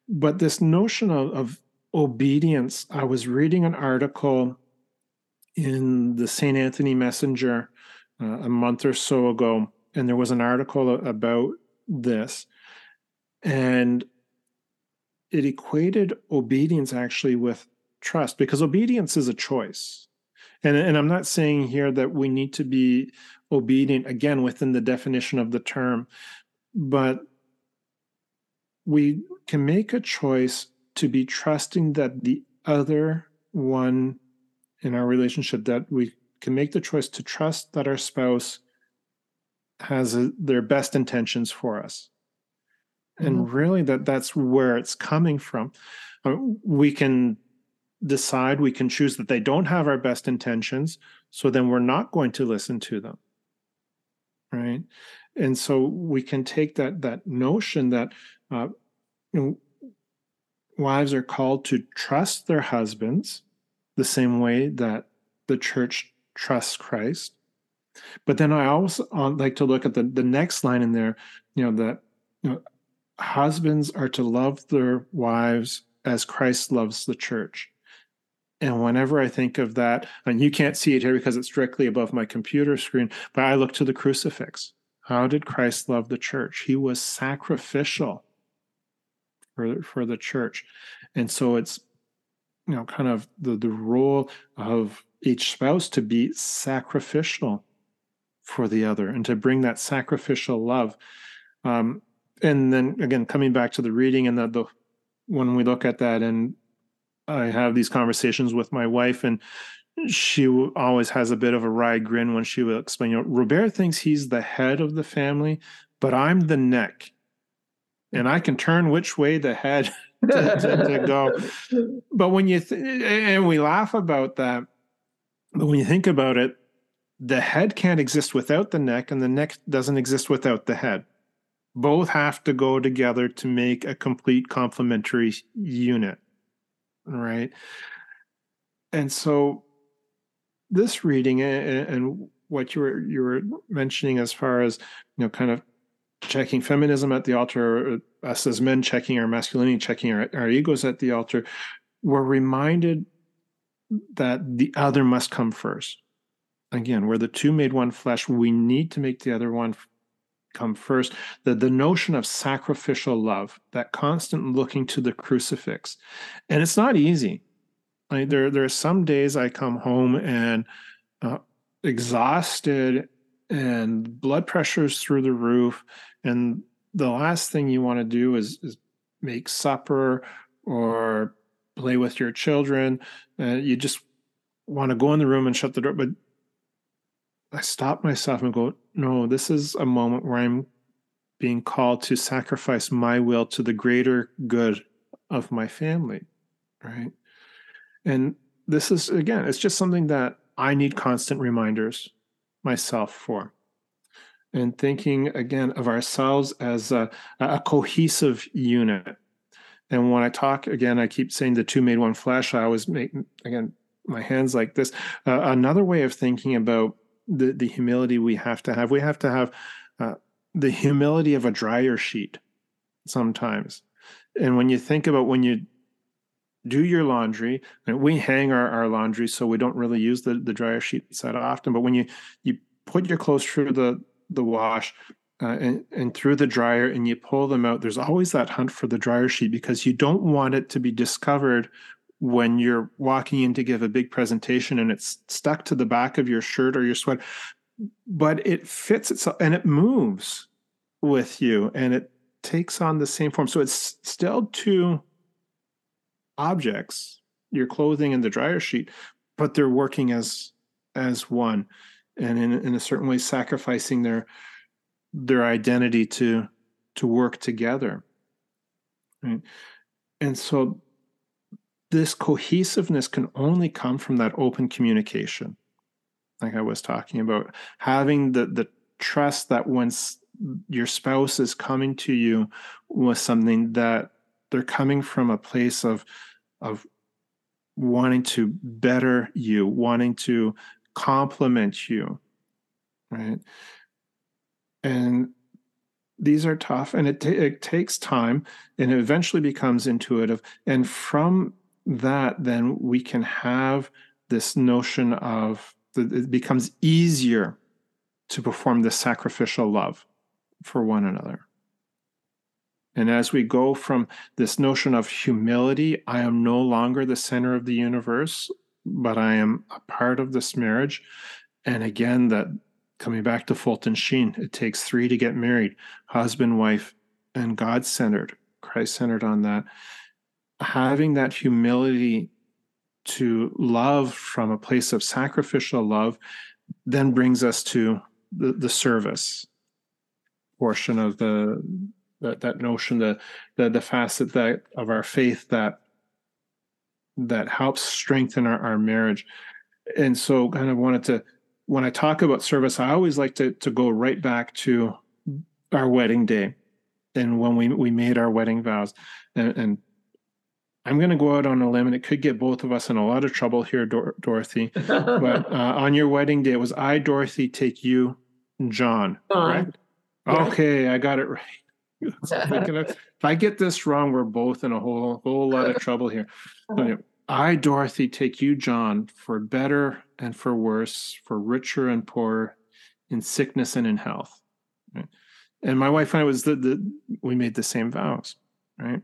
But this notion of, of obedience, I was reading an article in the St. Anthony Messenger uh, a month or so ago, and there was an article about this. And it equated obedience actually with trust because obedience is a choice. And, and I'm not saying here that we need to be obedient again within the definition of the term, but we can make a choice to be trusting that the other one in our relationship that we can make the choice to trust that our spouse has a, their best intentions for us. And Mhm. really that that's where it's coming from. Uh, we can decide we can choose that they don't have our best intentions so then we're not going to listen to them. Right? And so we can take that that notion that uh, you know wives are called to trust their husbands the same way that the church trusts Christ. But then I also uh, like to look at the, the next line in there, you know, that you know, husbands are to love their wives as Christ loves the church. And whenever I think of that, and you can't see it here because it's directly above my computer screen, but I look to the crucifix. How did Christ love the church? He was sacrificial for, for the church. And so it's you know kind of the the role of each spouse to be sacrificial for the other and to bring that sacrificial love. Um, and then again coming back to the reading and the, the when we look at that and i have these conversations with my wife and she always has a bit of a wry grin when she will explain you know robert thinks he's the head of the family but i'm the neck and i can turn which way the head to, to, to go. But when you th- and we laugh about that but when you think about it the head can't exist without the neck and the neck doesn't exist without the head. Both have to go together to make a complete complementary unit right? And so this reading and, and what you were you were mentioning as far as you know kind of checking feminism at the altar, uh, us as men checking our masculinity, checking our, our egos at the altar, we're reminded that the other must come first. Again, we're the two made one flesh. We need to make the other one come first. The, the notion of sacrificial love, that constant looking to the crucifix. And it's not easy. I, there, there are some days I come home and uh, exhausted and blood pressure's through the roof and the last thing you want to do is, is make supper or play with your children uh, you just want to go in the room and shut the door but i stop myself and go no this is a moment where i'm being called to sacrifice my will to the greater good of my family right? And this is again it's just something that i need constant reminders myself for and thinking again of ourselves as a, a, cohesive unit. And when I talk again, I keep saying the two made one flesh. I always make again my hands like this. Uh, another way of thinking about the the humility we have to have. We have to have uh, the humility of a dryer sheet sometimes. And when you think about when you do your laundry, and we hang our, our laundry, so we don't really use the, the dryer sheet that often. But when you you put your clothes through the the wash uh, and, and through the dryer and you pull them out, there's always that hunt for the dryer sheet because you don't want it to be discovered when you're walking in to give a big presentation and it's stuck to the back of your shirt or your sweater, but it fits itself and it moves with you and it takes on the same form. So it's still two objects, your clothing and the dryer sheet, but they're working as as one. And in, in a certain way sacrificing their their identity to to work together. Right? and so this cohesiveness can only come from that open communication like i was talking about. Having the the trust that once your spouse is coming to you with something that they're coming from a place of of wanting to better you wanting to complement you right? And these are tough and it, t- it takes time and it eventually becomes intuitive and from that then we can have this notion of it becomes easier to perform the sacrificial love for one another and as we go from this notion of humility i am no longer the center of the universe but i am a part of this marriage and again that coming back to Fulton Sheen, it takes three to get married husband, wife, and God centered, Christ centered on that. Having that humility to love from a place of sacrificial love then brings us to the, the service portion of the that, that notion the, the the facet that of our faith that that helps strengthen our, our marriage and so kind of wanted to when I talk about service, I always like to to go right back to our wedding day and when we we made our wedding vows. And, and I'm going to go out on a limb, and it could get both of us in a lot of trouble here, Dor- Dorothy. but uh, on your wedding day, it was I, Dorothy, take you, John. John. Right? Yeah. Okay, I got it right. if I get this wrong, we're both in a whole whole lot of trouble here. But I, Dorothy, take you, John, for better and for worse, for richer and poorer, in sickness and in health. Right? And my wife and I was the, the we made the same vows, right?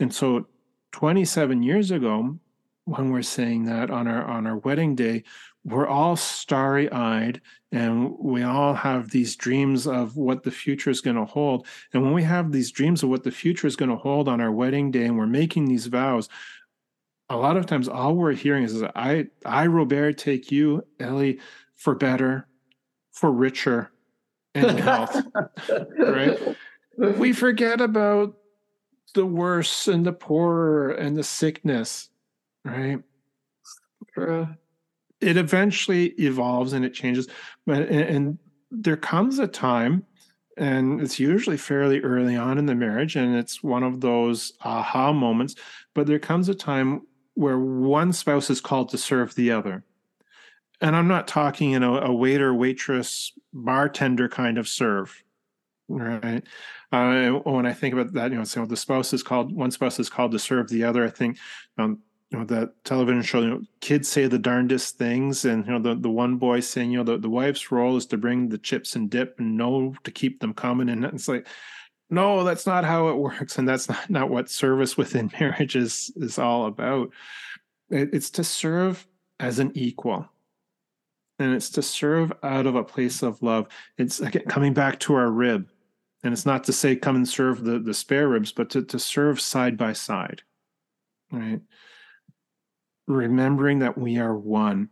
And so 27 years ago, when we're saying that on our on our wedding day, we're all starry-eyed and we all have these dreams of what the future is going to hold. And when we have these dreams of what the future is going to hold on our wedding day and we're making these vows, a lot of times all we're hearing is, I, I, Robert, take you, Ellie, for better, for richer, and health. right? We forget about the worse and the poorer and the sickness, right? It eventually evolves and it changes, but and, there comes a time and it's usually fairly early on in the marriage and it's one of those aha moments but there comes a time where one spouse is called to serve the other. And I'm not talking, you know, a waiter, waitress, bartender kind of serve, right? Uh, when I think about that, you know, so the spouse is called, one spouse is called to serve the other. I think, um, you know, that television show, you know, kids say the darndest things. And, you know, the, the one boy saying, you know, the, the wife's role is to bring the chips and dip and know to keep them coming. And it's like, no that's not how it works. And that's not, not what service within marriage is is all about. It, it's to serve as an equal. And it's to serve out of a place of love. It's again coming back to our rib. And it's not to say come and serve the the spare ribs but to, to serve side by side right remembering that we are one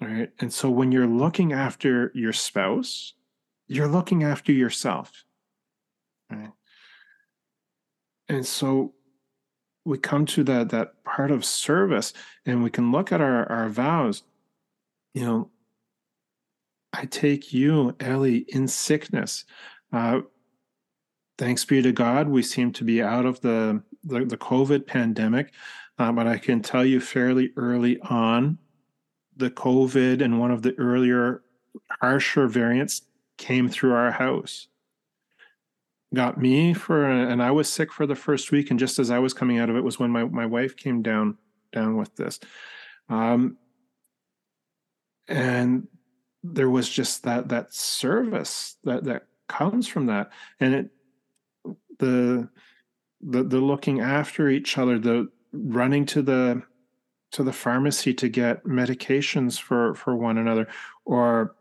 right and so when you're looking after your spouse you're looking after yourself Right. And so we come to that that part of service and we can look at our, our vows. You know, I take you, Ellie, in sickness. Uh, thanks be to God, we seem to be out of the the, the COVID pandemic. Uh, but I can tell you fairly early on, the COVID and one of the earlier harsher variants came through our house. Got me for and I was sick for the first week and just as I was coming out of it was when my my wife came down down with this. Um and there was just that that service that that comes from that. And it the the the looking after each other the running to the to the pharmacy to get medications for for one another or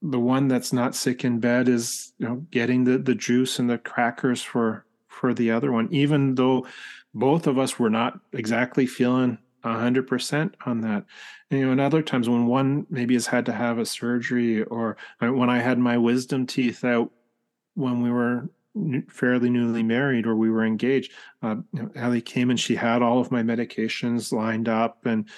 the one that's not sick in bed is you know getting the the juice and the crackers for for the other one even though both of us were not exactly feeling 100% on that. And, you know and other times when one maybe has had to have a surgery or when i had my wisdom teeth out when we were fairly newly married or we were engaged uh, ellie came and she had all of my medications lined up and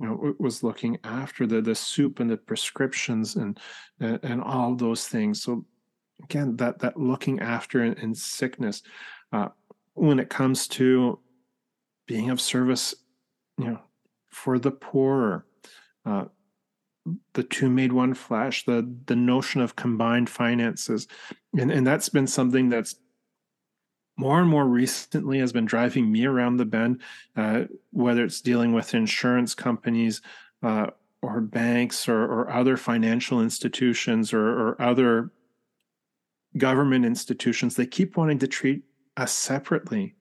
you know was looking after the the soup and the prescriptions and and, and all those things. So again that that looking after in, in sickness uh, when it comes to being of service you know for the poor uh, the two made one flesh the the notion of combined finances and and that's been something that's more and more recently has been driving me around the bend, uh, whether it's dealing with insurance companies uh, or banks or, or, other financial institutions or, or, other government institutions. They keep wanting to treat us separately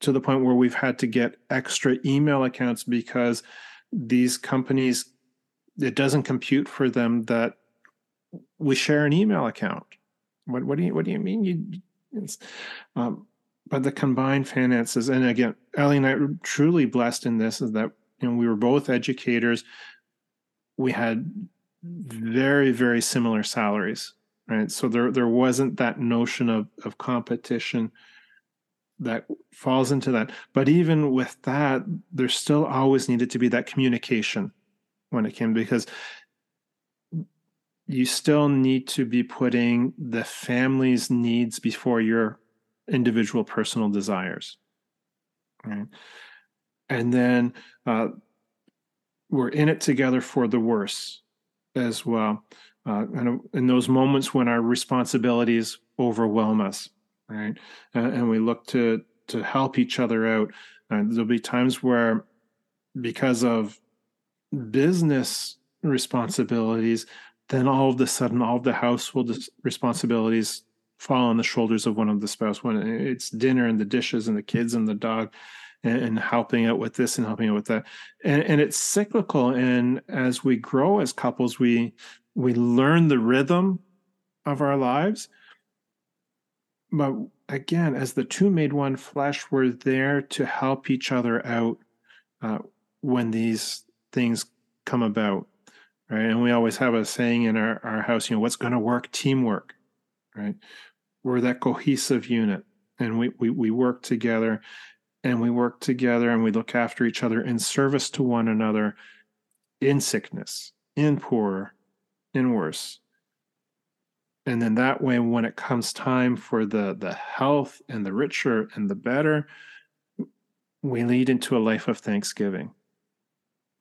to the point where we've had to get extra email accounts because these companies, it doesn't compute for them that we share an email account. What, what do you what do you mean you um, but the combined finances, and again, Ellie and I were truly blessed in this, is that you know we were both educators. We had very very similar salaries, right? So there there wasn't that notion of of competition that falls into that. But even with that, there still always needed to be that communication when it came because you still need to be putting the family's needs before your individual personal desires right? And then uh, we're in it together for the worse as well. Uh, and in those moments when our responsibilities overwhelm us right? And we look to to help each other out. There'll be times where because of business responsibilities then all of a sudden all of the household responsibilities fall on the shoulders of one of the spouse. When it's dinner and the dishes and the kids and the dog and, and helping out with this and helping out with that. And, and it's cyclical. And as we grow as couples we we learn the rhythm of our lives. But again as the two made one flesh we're there to help each other out uh, when these things come about right? And we always have a saying in our, our house, you know, what's going to work? Teamwork, right? We're that cohesive unit and we, we, we work together and we work together and we look after each other in service to one another in sickness, in poor, in worse. And then that way, when it comes time for the, the health and the richer and the better, we lead into a life of thanksgiving.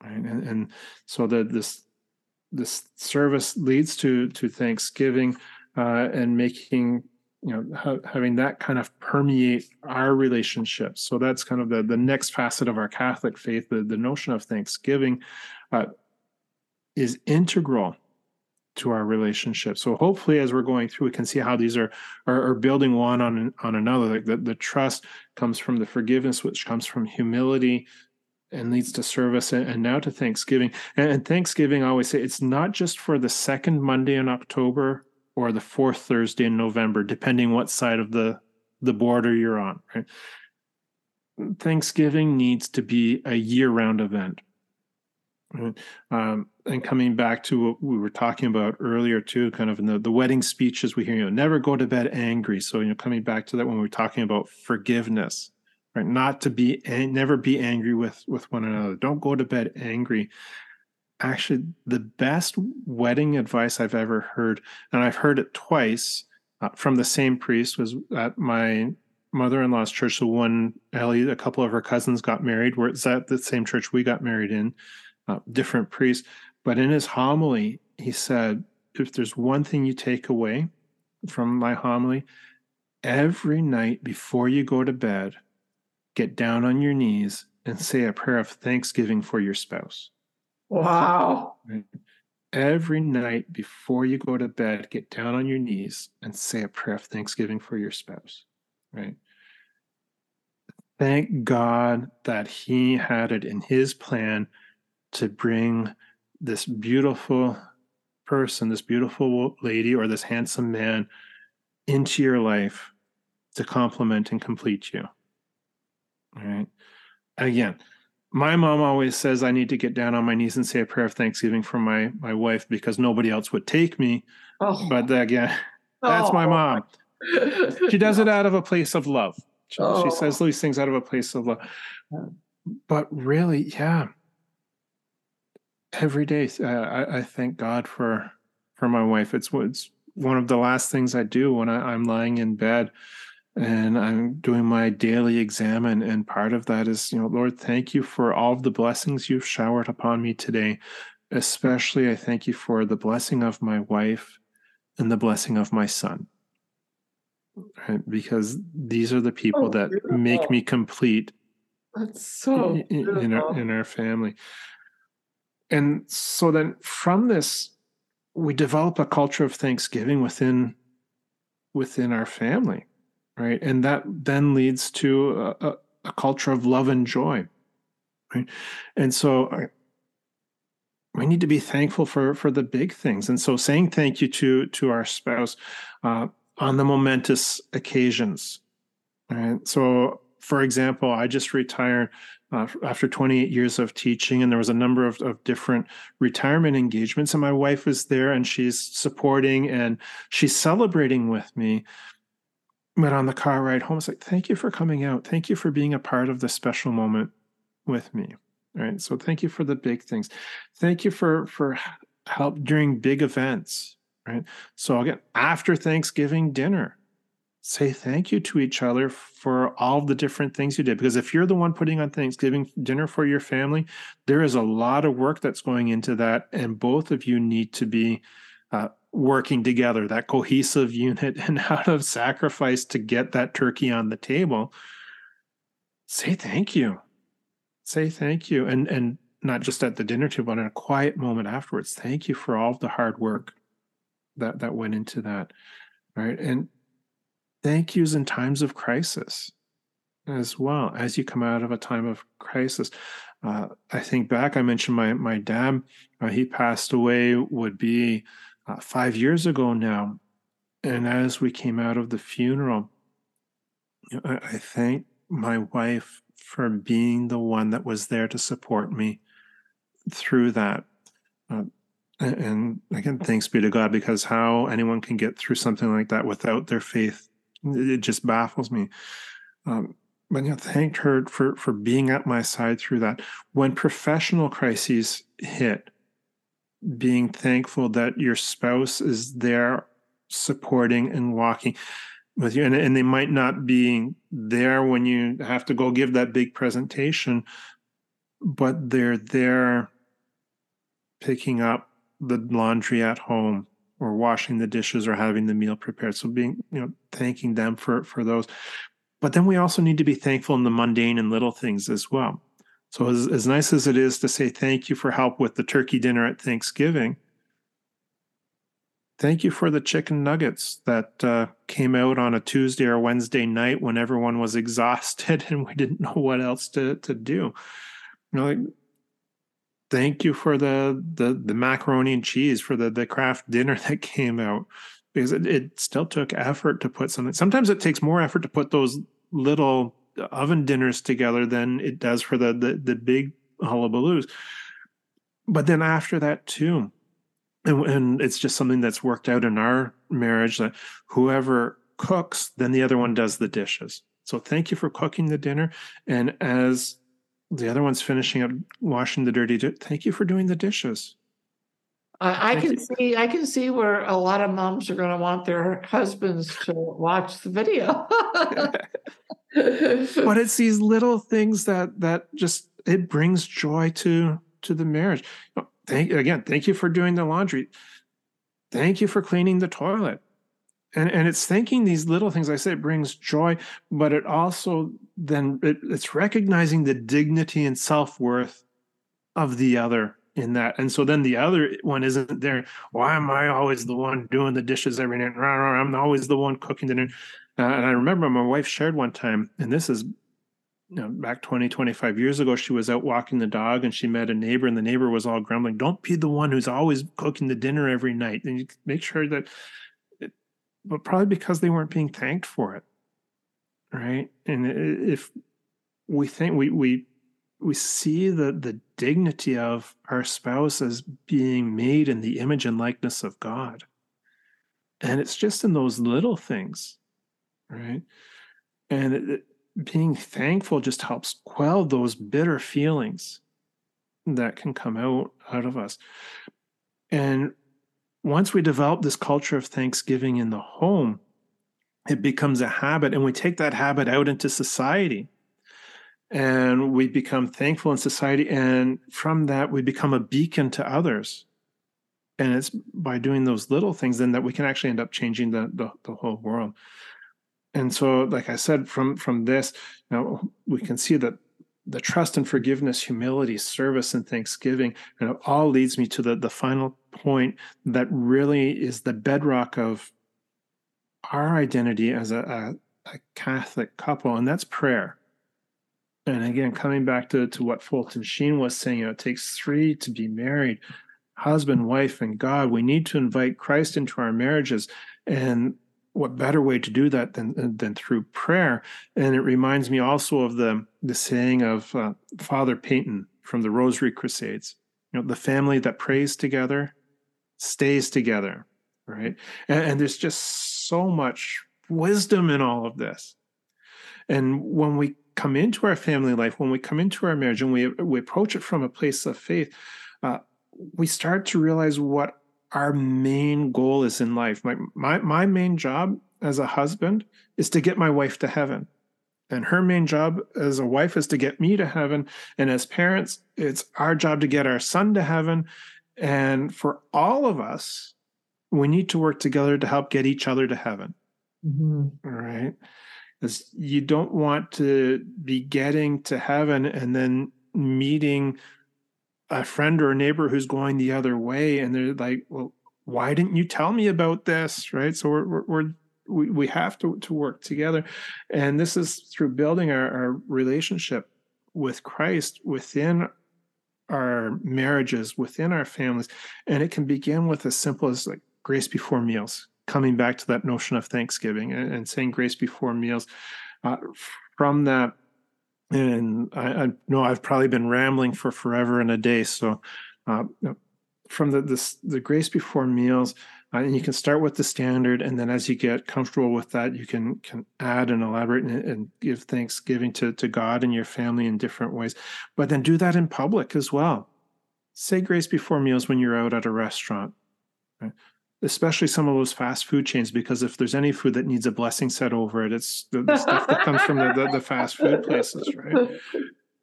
Right? And, and so the, this this service leads to to Thanksgiving uh, and making you know ha- having that kind of permeate our relationships. So that's kind of the the next facet of our Catholic faith. The the notion of Thanksgiving uh, is integral to our relationship. So hopefully, as we're going through, we can see how these are are, are building one on on another. Like the, the trust comes from the forgiveness, which comes from humility, and leads to service and now to Thanksgiving. And Thanksgiving, I always say it's not just for the second Monday in October or the fourth Thursday in November, depending what side of the the border you're on. Right? Thanksgiving needs to be a year-round event. Um, and coming back to what we were talking about earlier too, kind of in the, the wedding speeches we hear, you know, never go to bed angry. So, you know, coming back to that when we are talking about forgiveness, right? Not to be never be angry with with one another. Don't go to bed angry. Actually the best wedding advice i've ever heard and i've heard it twice uh, from the same priest was at my mother-in-law's church. The one ellie a couple of her cousins got married. Where it's at the same church we got married in uh, different priest. But in his homily he said if there's one thing you take away from my homily every night before you go to bed get down on your knees and say a prayer of thanksgiving for your spouse. Wow. Every night before you go to bed, get down on your knees and say a prayer of thanksgiving for your spouse. Right. thank God that He had it in His plan to bring this beautiful person, this beautiful lady, or this handsome man into your life to complement and complete you. All right. Again, my mom always says I need to get down on my knees and say a prayer of thanksgiving for my my wife because nobody else would take me. Oh. But again, that's oh. my mom. She does it out of a place of love. She, oh. she says these things out of a place of love. But really, yeah. Every day, uh, I, I thank God for for my wife. It's it's one of the last things I do when I, I'm lying in bed and I'm doing my daily exam. And, and part of that is, you know, Lord, thank you for all of the blessings you've showered upon me today. Especially, I thank you for the blessing of my wife and the blessing of my son. Right? Because these are the people oh, that beautiful. make me complete. That's so in, in our in our family. And so then from this, we develop a culture of Thanksgiving within within our family right? And that then leads to a, a culture of love and joy, right? And so we need to be thankful for for the big things. And so saying thank you to to our spouse uh, on the momentous occasions, right? So, for example, I just retired. Uh, after 28 years of teaching, and there was a number of, of different retirement engagements, and my wife was there, and she's supporting and she's celebrating with me but on the car ride home, it's like, thank you for coming out. Thank you for being a part of this special moment with me. Right. So thank you for the big things. Thank you for for help during big events. Right. So again, after Thanksgiving dinner, say thank you to each other for all the different things you did. Because if you're the one putting on Thanksgiving dinner for your family, there is a lot of work that's going into that. And both of you need to be uh, working together, that cohesive unit, and out of sacrifice to get that turkey on the table, say thank you. Say thank you. And and not just at the dinner table, but in a quiet moment afterwards. Thank you for all the hard work that that went into that. Right. And thank yous in times of crisis as well as you come out of a time of crisis. Uh, I think back, I mentioned my my dad. Uh, he passed away. Would be uh, five years ago now. And as we came out of the funeral, I, I thank my wife for being the one that was there to support me through that. Uh, and again, thanks be to God, because how anyone can get through something like that without their faith, it just baffles me. Um, but know, thanked her for for being at my side through that. When professional crises hit, being thankful that your spouse is there supporting and walking with you. And, and they might not be there when you have to go give that big presentation but they're there picking up the laundry at home or washing the dishes or having the meal prepared. So being you know thanking them for for those. But then we also need to be thankful in the mundane and little things as well so, as, as nice as it is to say thank you for help with the turkey dinner at Thanksgiving, thank you for the chicken nuggets that uh, came out on a Tuesday or Wednesday night when everyone was exhausted and we didn't know what else to, to do. You know, like, thank you for the, the the macaroni and cheese for the the Kraft Dinner that came out because it, it still took effort to put something. Sometimes it takes more effort to put those little oven dinners together than it does for the the, the big hullabaloos. But then after that too, and, and it's just something that's worked out in our marriage that whoever cooks, then the other one does the dishes. So thank you for cooking the dinner. And as the other one's finishing up washing the dirty thank you for doing the dishes. I, I can see I can see where a lot of moms are going to want their husbands to watch the video. but it's these little things that that just it brings joy to to the marriage. Oh, thank again, thank you for doing the laundry. Thank you for cleaning the toilet. And and it's thanking these little things. I say it brings joy, but it also then it, it's recognizing the dignity and self worth of the other in that. And so then the other one isn't there. Why am I always the one doing the dishes every night? I'm always the one cooking dinner. Uh, and I remember my wife shared one time, and this is you know, back 20, 25 years ago, she was out walking the dog and she met a neighbor, and the neighbor was all grumbling, Don't be the one who's always cooking the dinner every night. And you make sure that, it, but probably because they weren't being thanked for it. Right. And if we think we, we, we see the, the dignity of our spouse as being made in the image and likeness of God. And it's just in those little things, right? And it, being thankful just helps quell those bitter feelings that can come out out of us and once we develop this culture of thanksgiving in the home it becomes a habit and we take that habit out into society and we become thankful in society and from that we become a beacon to others. And it's by doing those little things then that we can actually end up changing the, the, the whole world. And so like i said from from this you know we can see that the trust and forgiveness humility service and thanksgiving and it all leads me to the the final point that really is the bedrock of our identity as a, a, a catholic couple and that's prayer and again coming back to, to what fulton sheen was saying you know it takes three to be married husband wife and god we need to invite christ into our marriages and what better way to do that than than through prayer? And it reminds me also of the the saying of uh, Father Peyton from the Rosary Crusades. You know, the family that prays together stays together, right? And, and there's just so much wisdom in all of this. And when we come into our family life, when we come into our marriage, and we we approach it from a place of faith, uh, we start to realize what our main goal is in life. My, my, my main job as a husband is to get my wife to heaven. And her main job as a wife is to get me to heaven. And as parents, it's our job to get our son to heaven. And for all of us, we need to work together to help get each other to heaven. Mm-hmm. All right. Because you don't want to be getting to heaven and then meeting a friend or a neighbor who's going the other way and they're like well why didn't you tell me about this? Right? So we're, we're, we're we, we have to, to work together. And this is through building our, our relationship with christ within our marriages within our families. And it can begin with as simple as like grace before meals coming back to that notion of thanksgiving and, and saying grace before meals uh, from that and I, I, know I've probably been rambling for forever and a day. So, uh, from the the grace before meals, uh, and you can start with the standard, and then as you get comfortable with that, you can can add and elaborate and, and give thanksgiving to to God and your family in different ways. But then do that in public as well. Say grace before meals when you're out at a restaurant. Right? Especially some of those fast food chains, because if there's any food that needs a blessing set over it, it's the, the stuff that comes from the, the, the, fast food places, right?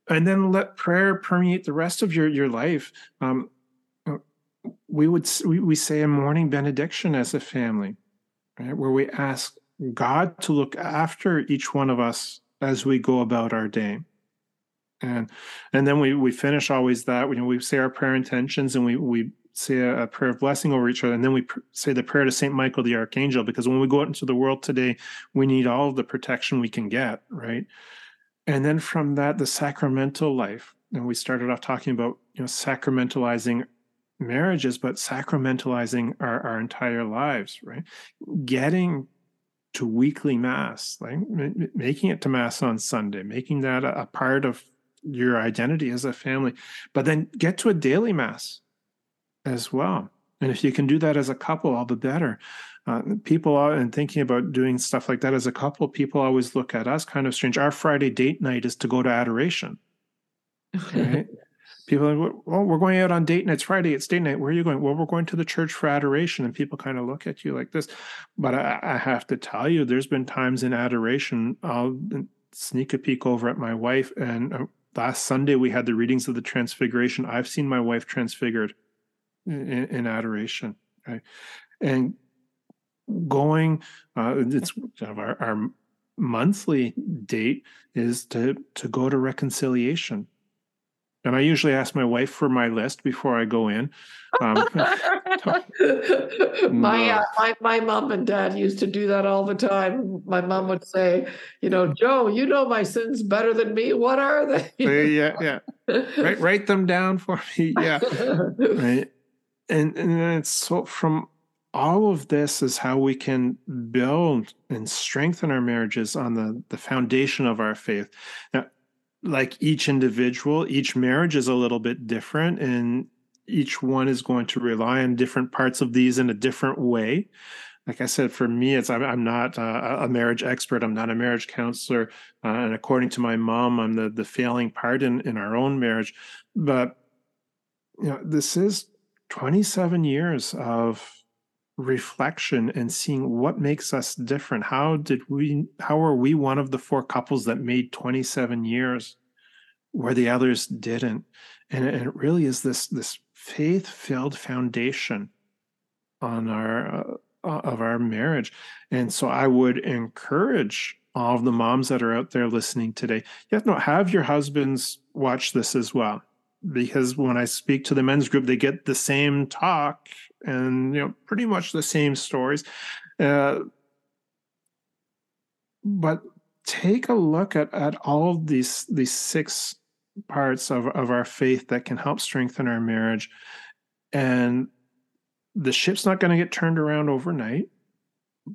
And then let prayer permeate the rest of your your life. Um, we would we, we say a morning benediction as a family, right, where we ask God to look after each one of us as we go about our day and and then we we finish always that you know we say our prayer intentions and we we say a, prayer of blessing over each other, and then we pr- say the prayer to Saint Michael the Archangel, because when we go out into the world today, we need all the protection we can get, right? And then from that, the sacramental life, and we started off talking about you know sacramentalizing marriages, but sacramentalizing our, our entire lives, right? Getting to weekly mass, like m- making it to mass on Sunday, making that a, a part of your identity as a family, but then get to a daily mass as well. And if you can do that as a couple, all the better. Uh, people are and thinking about doing stuff like that as a couple, people always look at us kind of strange. Our Friday date night is to go to adoration. Right? people are like, well, we're going out on date night. It's Friday. It's date night. Where are you going? Well, we're going to the church for adoration. And people kind of look at you like this. But I, I have to tell you, there's been times in adoration, I'll sneak a peek over at my wife. And uh, last Sunday, we had the readings of the Transfiguration. I've seen my wife transfigured in, in adoration. Right? And going, uh, it's our, our monthly date is to to go to reconciliation and I usually ask my wife for my list before I go in. Um, my, uh, my my mom and dad used to do that all the time. My mom would say, "You know, Joe, you know my sins better than me. What are they?" yeah, yeah. write write them down for me. Yeah, right. And and it's so from all of this is how we can build and strengthen our marriages on the the foundation of our faith. Now, like each individual, each marriage is a little bit different, and each one is going to rely on different parts of these in a different way. Like I said, for me, it's I'm, I'm not uh, a marriage expert. I'm not a marriage counselor, uh, and according to my mom, I'm the the failing part in in our own marriage. But you know, this is 27 years of reflection and seeing what makes us different. How did we how are we one of the four couples that made 27 years where the others didn't? And it, and it really is this this faith filled foundation on our uh, uh, of our marriage. And so i would encourage all of the moms that are out there listening today you have to have your husbands watch this as well because when i speak to the men's group they get the same talk and you know pretty much the same stories. Uh, but take a look at at all of these these six parts of, of our faith that can help strengthen our marriage. And the ship's not going to get turned around overnight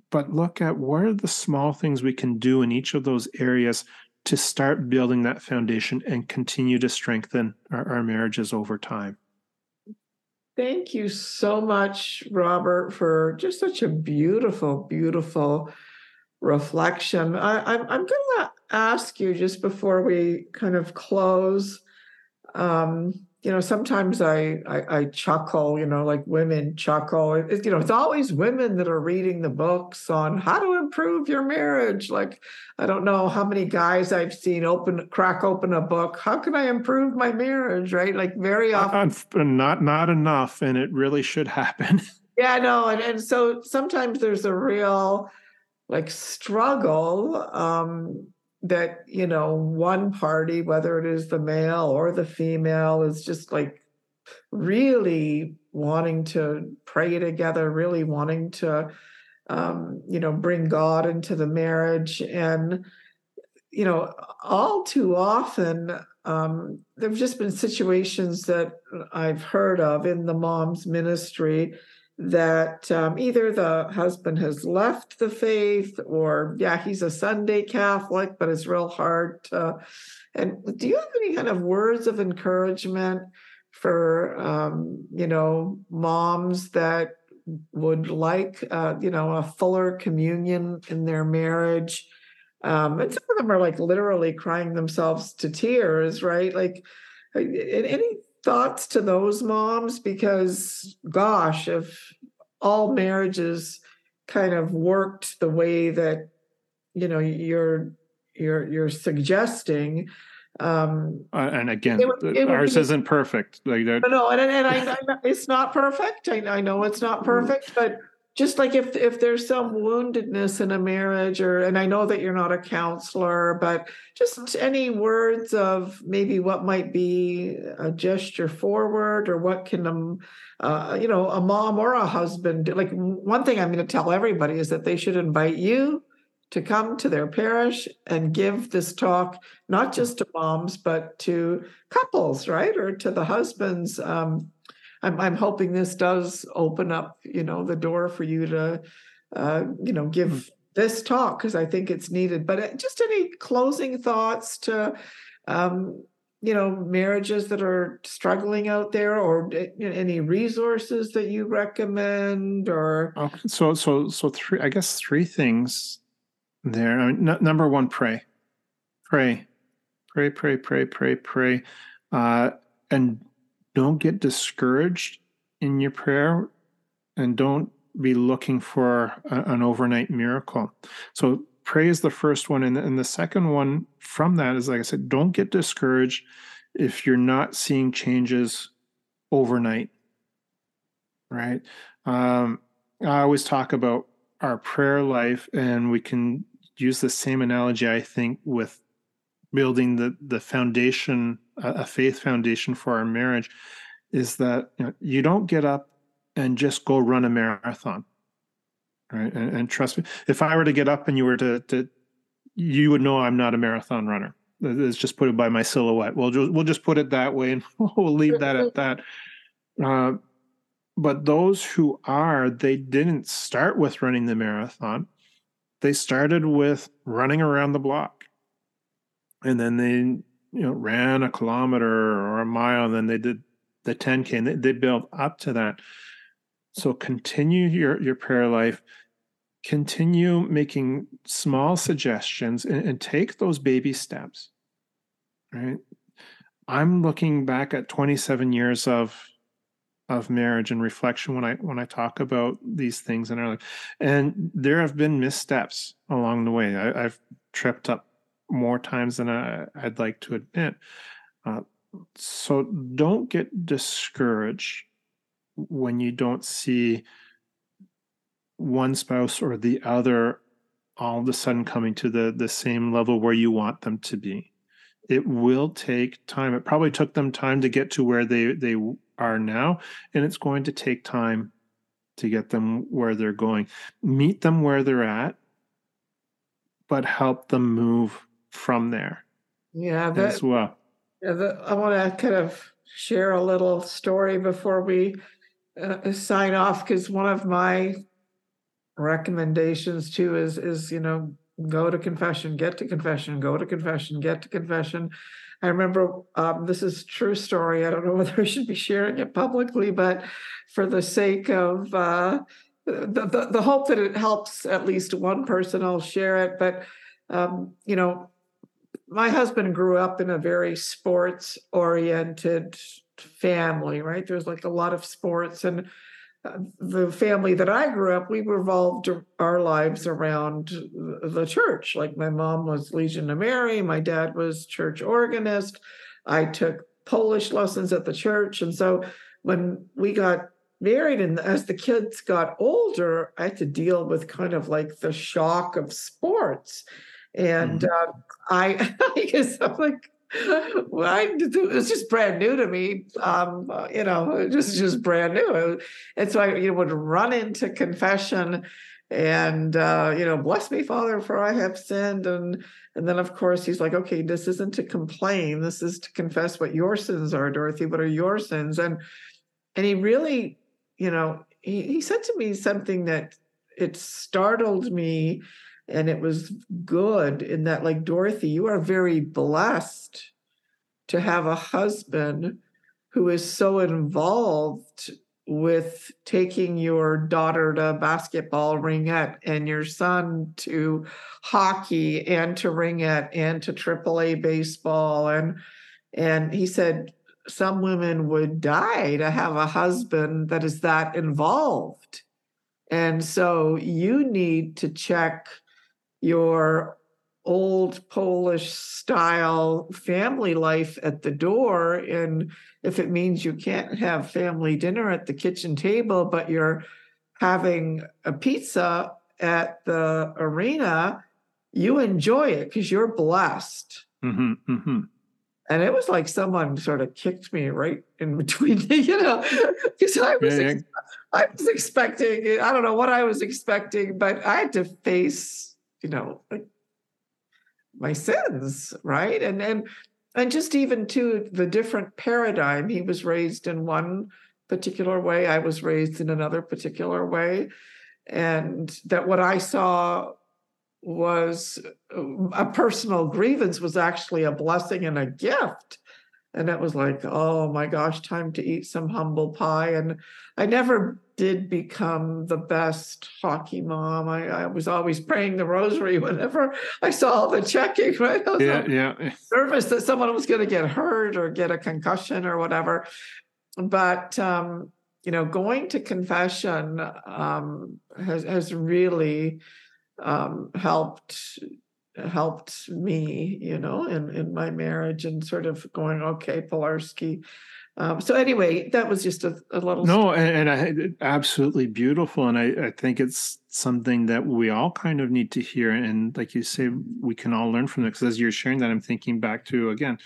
but look at what are the small things we can do in each of those areas to start building that foundation and continue to strengthen our, our marriages over time Thank you so much, Robert, for just such a beautiful, beautiful reflection. I, am going to ask you just before we kind of close. Um, you know, sometimes I, I, I chuckle. You know, like women chuckle. It, you know, it's always women that are reading the books on how to improve your marriage. Like, I don't know how many guys I've seen open crack open a book. How can I improve my marriage? Right? Like very often, not not enough, and it really should happen. yeah, no, and and so sometimes there's a real like struggle um that you know one party whether it is the male or the female is just like really wanting to pray together really wanting to um, you know bring god into the marriage. And you know all too often um, there have just been situations that i've heard of in the mom's ministry that um, either the husband has left the faith or yeah he's a sunday catholic but it's real hard to and do you have any kind of words of encouragement for um, you know moms that would like uh, you know a fuller communion in their marriage? Um, and some of them are like literally crying themselves to tears right? Like any thoughts to those moms because gosh if all marriages kind of worked the way that you know you're you're you're suggesting um uh, and again it would, it ours be, isn't perfect like no and, and I, I, it's not perfect I, I know it's not mm. perfect but just like if if there's some woundedness in a marriage or and i know that you're not a counselor but just any words of maybe what might be a gesture forward or what can um uh, you know a mom or a husband do? like one thing i'm going to tell everybody is that they should invite you to come to their parish and give this talk not just to moms but to couples right or to the husbands um, I'm, I'm hoping this does open up, you know, the door for you to, uh, you know, give mm-hmm. this talk because I think it's needed. But uh, just any closing thoughts to, um, you know, marriages that are struggling out there, or uh, any resources that you recommend, or okay. so so so three. I guess three things there. I mean, n- number one, pray, pray, pray, pray, pray, pray, pray, uh, and don't get discouraged in your prayer and don't be looking for a, an overnight miracle. So pray is the first one. And, and the second one from that is, like I said, don't get discouraged if you're not seeing changes overnight. Right. Um, I always talk about our prayer life, and we can use the same analogy, I think, with building the, the foundation a faith foundation for our marriage is that you, know, you don't get up and just go run a marathon right? And, and, trust me if i were to get up and you were to, to you would know i'm not a marathon runner. It's just put it by my silhouette. We'll just we'll just put it that way and we'll leave that at that. Uh, but those who are they didn't start with running the marathon. They started with running around the block. And then they you know ran a kilometer or a mile and then they did the 10k and they, they built up to that so continue your your prayer life continue making small suggestions and, and take those baby steps right i'm looking back at 27 years of of marriage and reflection when I when I talk about these things in our life. And there have been missteps along the way. I, have tripped up more times than I, would like to admit. Uh, so don't get discouraged when you don't see one spouse or the other all of a sudden coming to the the same level where you want them to be. It will take time. It probably took them time to get to where they they are now and it's going to take time to get them where they're going. Meet them where they're at but help them move from there yeah that, as well. Yeah, the, i want to kind of share a little story before we uh, sign off because one of my recommendations too is is you know go to confession get to confession go to confession get to confession. I remember um, this is true story i don't know whether i should be sharing it publicly but for the sake of uh, the, the, the hope that it helps at least one person i'll share it but um, you know my husband grew up in a very sports oriented family, right? There's like a lot of sports and uh, the family that I grew up, we revolved our lives around the church. Like my mom was Legion of Mary, my dad was church organist. I took Polish lessons at the church. And so when we got married and as the kids got older, I had to deal with kind of like the shock of sports. And mm-hmm. uh, I, I guess I'm like, well, I, it's just brand new to me. Um, you know, just just brand new. And so I you know, would run into confession and uh, you know, bless me, Father, for I have sinned. And and then of course he's like, okay, this isn't to complain. This is to confess what your sins are, Dorothy. What are your sins? And and he really, you know, he, he said to me something that it startled me and it was good in that like dorothy you are very blessed to have a husband who is so involved with taking your daughter to basketball ringette and your son to hockey and to ringette and to AAA baseball. And and he said some women would die to have a husband that is that involved. And so you need to check your old Polish style family life at the door. And if it means you can't have family dinner at the kitchen table, but you're having a pizza at the arena, you enjoy it because you're blessed. Mm-hmm, mm-hmm. And it was like someone sort of kicked me right in between, you know, because I was, yeah, yeah. I was expecting, I don't know what I was expecting, but I had to face you know, like my sins, right? And and and just even to the different paradigm. He was raised in one particular way. I was raised in another particular way. And that what I saw was a personal grievance was actually a blessing and a gift. And it was like, oh my gosh, time to eat some humble pie. And I never did become the best hockey mom. I, I, was always praying the rosary whenever I saw the checking, right? i yeah, yeah. Nervous that someone was going to get hurt or get a concussion or whatever. But, um, you know, going to confession um, has, has really um, helped helped me, you know, in, in my marriage and sort of going, okay, Pilarski, um, so anyway, that was just a, a little. No, and, and I absolutely beautiful, and I, I think it's something that we all kind of need to hear, and like you say, we can all learn from it. Because as you're sharing that, I'm thinking back to again,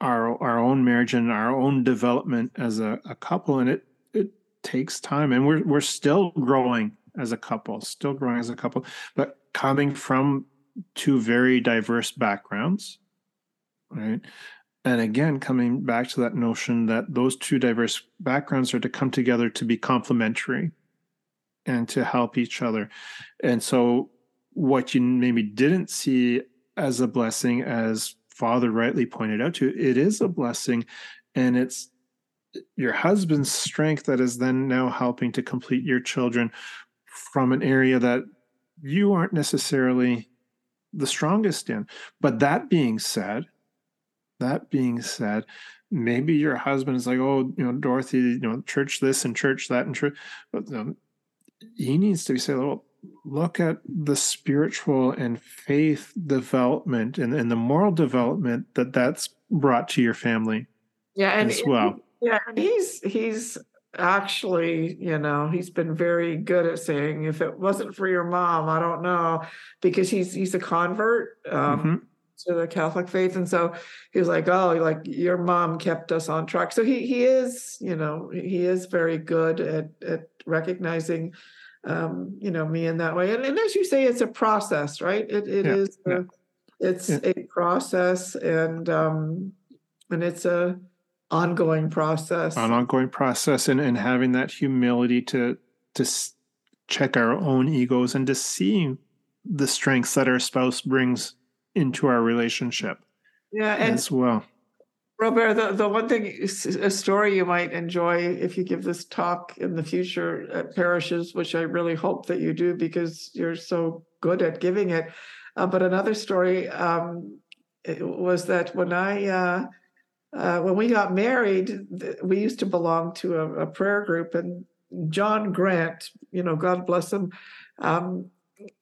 our our own marriage and our own development as a, a couple and it it takes time and we're we're still growing as a couple still growing as a couple but coming from two very diverse backgrounds right and again coming back to that notion that those two diverse backgrounds are to come together to be complementary and to help each other. And so what you maybe didn't see as a blessing as father rightly pointed out to you, it is a blessing. And it's your husband's strength that is then now helping to complete your children from an area that you aren't necessarily the strongest in. But that being said that being said maybe your husband is like oh you know dorothy you know church this and church that and church but um, he needs to be saying well look at the spiritual and faith development and, and the moral development that that's brought to your family yeah and as well yeah and he's he's actually you know he's been very good at saying if it wasn't for your mom i don't know because he's he's a convert um mm-hmm. To the catholic faith and so he was like oh like your mom kept us on track so he he is you know he is very good at at recognizing um, you know, me in that way. And, and, as you say, it's a process, right? It, it yeah, is. Yeah. It's yeah. a process, and um, and it's a ongoing process. An ongoing process, and and having that humility to to check our own egos and to see the strengths that our spouse brings into our relationship. Yeah, and, as well. Robert, the, the one thing, a story you might enjoy if you give this talk in the future at parishes, which I really hope that you do because you're so good at giving it. Uh, but another story um, was that when I, uh, uh, when we got married, we used to belong to a, a, prayer group, and John Grant, you know, God bless him, um,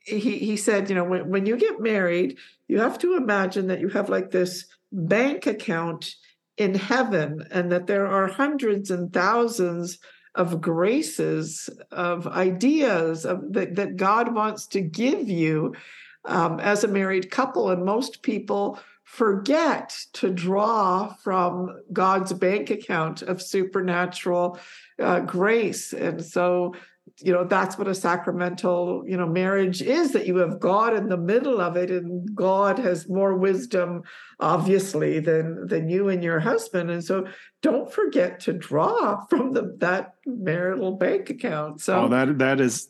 he he said, you know, when when you get married, you have to imagine that you have like this bank account in heaven and that there are hundreds and thousands of graces of ideas of, that, that god wants to give you um, as a married couple. And most people forget to draw from god's bank account of supernatural uh, grace. And so you know that's what a sacramental you know marriage is that you have god in the middle of it and god has more wisdom obviously than than you and your husband and so don't forget to draw from the that marital bank account so oh, that that is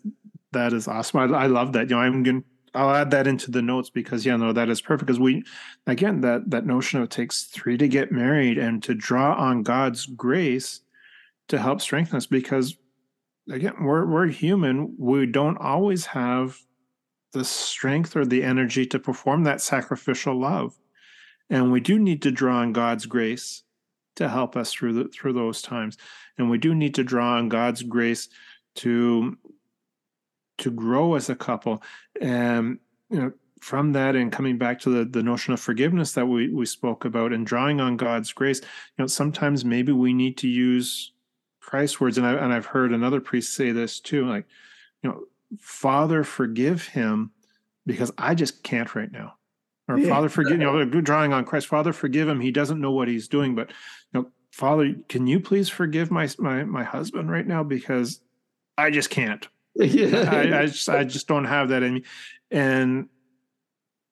that is awesome i, I love that you know i'm going I'll add that into the notes because yeah, no, that is perfect. Because we, again, that that notion of it takes three to get married and to draw on God's grace to help strengthen us. Because again, we're we're human. We don't always have the strength or the energy to perform that sacrificial love, and we do need to draw on God's grace to help us through the, through those times, and we do need to draw on God's grace to to grow as a couple, and you know from that and coming back to the, the notion of forgiveness that we, we spoke about and drawing on God's grace, you know, sometimes maybe we need to use Christ's words, and I and I've heard another priest say this too, like, you know, Father, forgive him because I just can't right now. Or yeah. Father, forgive you know, drawing on Christ, Father, forgive him. He doesn't know what he's doing, but you know, Father, can you please forgive my my my husband right now because I just can't. Yeah. I, I just I just don't have that in me. And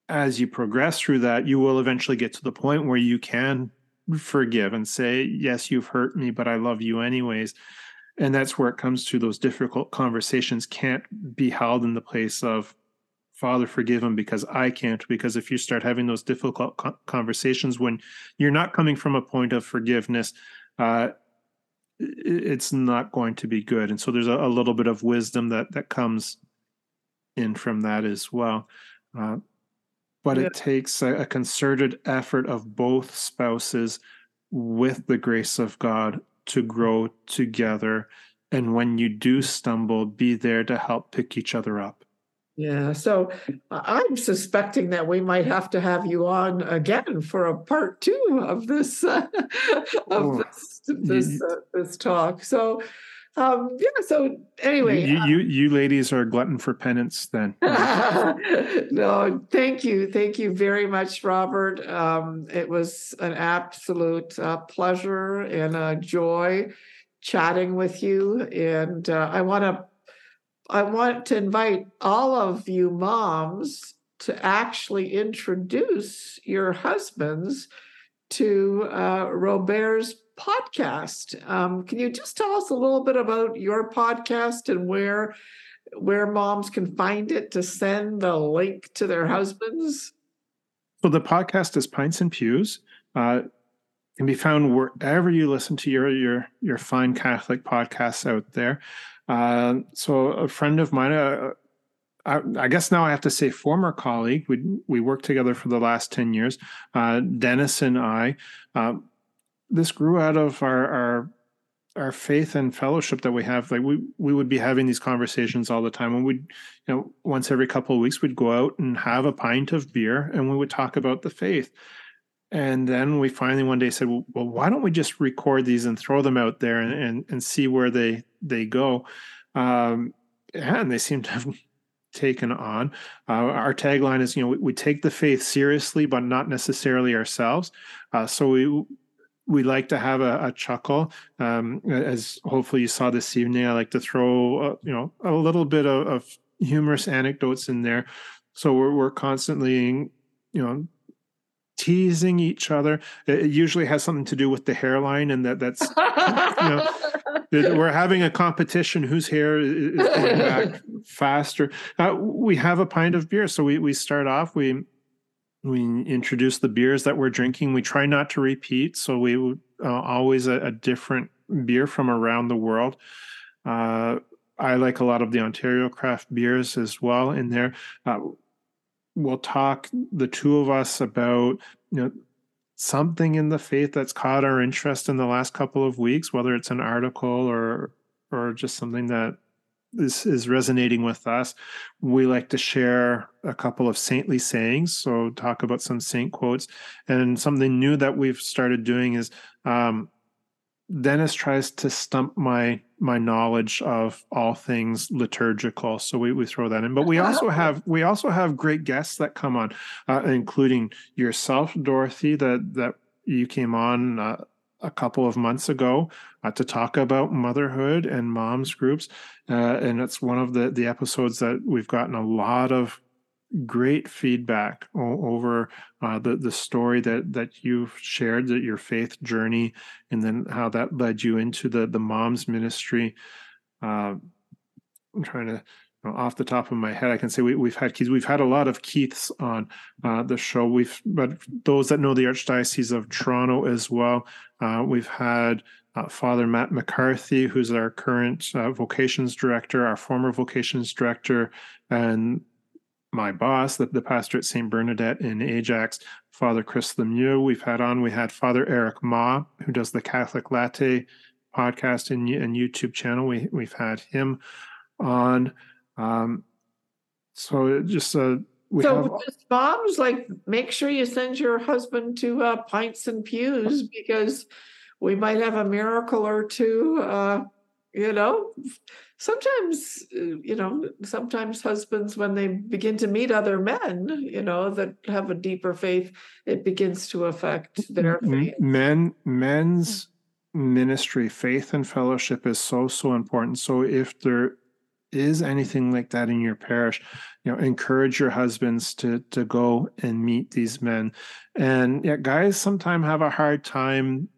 as you progress through that, you will eventually get to the point where you can forgive and say, Yes, you've hurt me, but I love you anyways. And that's where it comes to those difficult conversations can't be held in the place of, Father, forgive him because I can't. Because if you start having those difficult conversations when you're not coming from a point of forgiveness, uh, it's not going to be good. And so there's a, a, little bit of wisdom that that comes in from that as well. Uh, but yeah. it takes a, a concerted effort of both spouses with the grace of God to grow together. And when you do stumble, be there to help pick each other up. Yeah, so I'm suspecting that we might have to have you on again for a part two of this uh, of oh, this this, uh, this talk. So um, yeah. So anyway, you, you you ladies are glutton for penance then. no, thank you, thank you very much, Robert. Um, it was an absolute uh, pleasure and a joy chatting with you, and uh, I want to I want to invite all of you moms to actually introduce your husbands to uh, Robert's podcast. Um, can you just tell us a little bit about your podcast and where where moms can find it to send the link to their husbands? So the podcast is Pints and Pews. Uh, can be found wherever you listen to your your your fine Catholic podcasts out there. Uh, so a friend of mine, uh, I, I, guess now I have to say former colleague. We we worked together for the last ten years. Uh, Dennis and I. Um, this grew out of our, our our faith and fellowship that we have. Like we we would be having these conversations all the time, and we'd you know once every couple of weeks we'd go out and have a pint of beer, and we would talk about the faith. And then we finally one day said, well, well why don't we just record these and throw them out there and and, and see where they they go? Um, and they seem to have taken on. Uh, our tagline is, you know, we, we, take the faith seriously, but not necessarily ourselves. Uh, so we we like to have a, a chuckle. Um, as hopefully you saw this evening, I like to throw uh, you know a little bit of, of, humorous anecdotes in there. So we're we're constantly you know teasing each other. It usually has something to do with the hairline, and that that's you know we're having a competition whose hair is going back faster. Uh, we have a pint of beer, so we we start off we we introduce the beers that we're drinking. We try not to repeat, so we uh, always a, a, different beer from around the world. Uh, I like a lot of the Ontario craft beers as well in there. Uh, we'll talk the two of us about you know something in the faith that's caught our interest in the last couple of weeks, whether it's an article or or just something that is is resonating with us. We like to share a couple of saintly sayings, so talk about some saint quotes, and something new that we've started doing is um, Dennis tries to stump my my knowledge of all things liturgical, so we, we throw that in. But we also have we also have great guests that come on, uh, including yourself, Dorothy, that that you came on uh, a couple of months ago uh, to talk about motherhood and moms groups, uh, and it's one of the the episodes that we've gotten a lot of great feedback over uh, the the story that that you've shared that your faith journey and then how that led you into the the moms ministry. Uh, i'm trying to off the top of my head i can say we, we've had keith we've had a lot of keiths on uh, the show. We've but those that know the archdiocese of toronto as well uh, we've had uh, Father Matt McCarthy, who's our current uh, vocations director, our former vocations director, and my boss, the, the pastor at St. Bernadette in Ajax, Father Chris Lemieux, we've had on. We had Father Eric Ma, who does the Catholic Latte podcast and, and YouTube channel. We, we've had him on. Um, so just uh, we so have, moms like make sure you send your husband to uh, pints and pews because we might have a miracle or two uh, you know? Sometimes uh, you know sometimes husbands when they begin to meet other men you know that have a deeper faith it begins to affect their faith. men men's ministry faith and fellowship is so so important. So if there is anything like that in your parish you know encourage your husbands to to go and meet these men and yeah guys sometimes have a hard time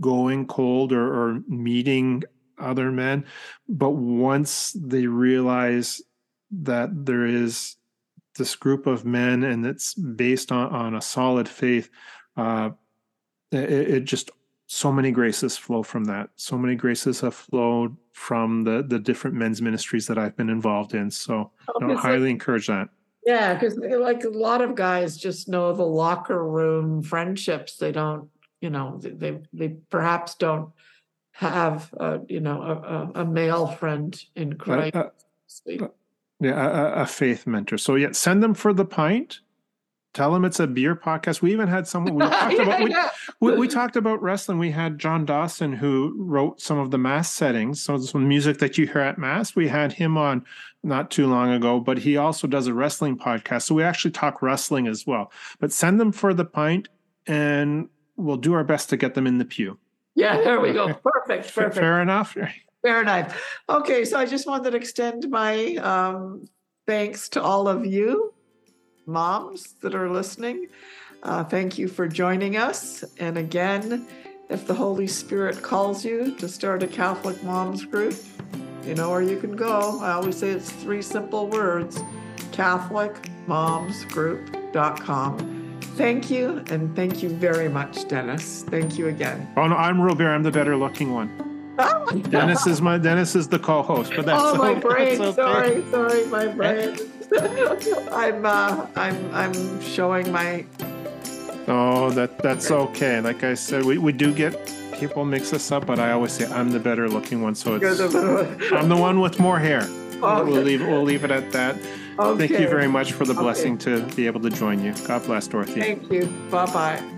going cold or, or meeting other men. But once they realize that there is this group of men and it's based on, on a solid faith, uh, it, it just so many graces flow from that. So many graces have flowed from the the different men's ministries that I've been involved in. So I highly like, encourage that. Yeah, because like a lot of guys just know the locker room friendships. They don't, you know, they they perhaps don't have a, you know a, a male friend in Christ. Uh, uh, yeah, a, a, faith mentor. So yeah, send them for the pint tell them it's a beer podcast. We even had someone we talked Yeah, about we, yeah. we, we talked about wrestling. We had John Dawson who wrote some of the mass settings, so some music that you hear at mass. We had him on not too long ago, but he also does a wrestling podcast. So we actually talk wrestling as well. But send them for the pint, and we'll do our best to get them in the pew. Yeah, there we go. Perfect, Fair, perfect. fair enough. Fair enough. Okay, so I just wanted to extend my um, thanks to all of you, moms that are listening. Uh, thank you for joining us. And again, if the Holy Spirit calls you to start a Catholic moms group, you know where you can go. I always say it's three simple words CatholicMomsGroup.com. Thank you, and thank you very much, Dennis. Thank you again. Oh no, I'm Robert. I'm the better looking one. Dennis is my Dennis is the co-host, but that's oh my okay. brain That's okay. sorry sorry my brain i'm uh i'm i'm showing my Oh, that that's okay. Like I said, we, we do get people mix us up, but I always say I'm the better looking one. So it's I'm the one with more hair. We'll leave we'll leave it at that. Thank you very much for the Okay. blessing to be able to join you. God bless Dorothy. thank you bye-bye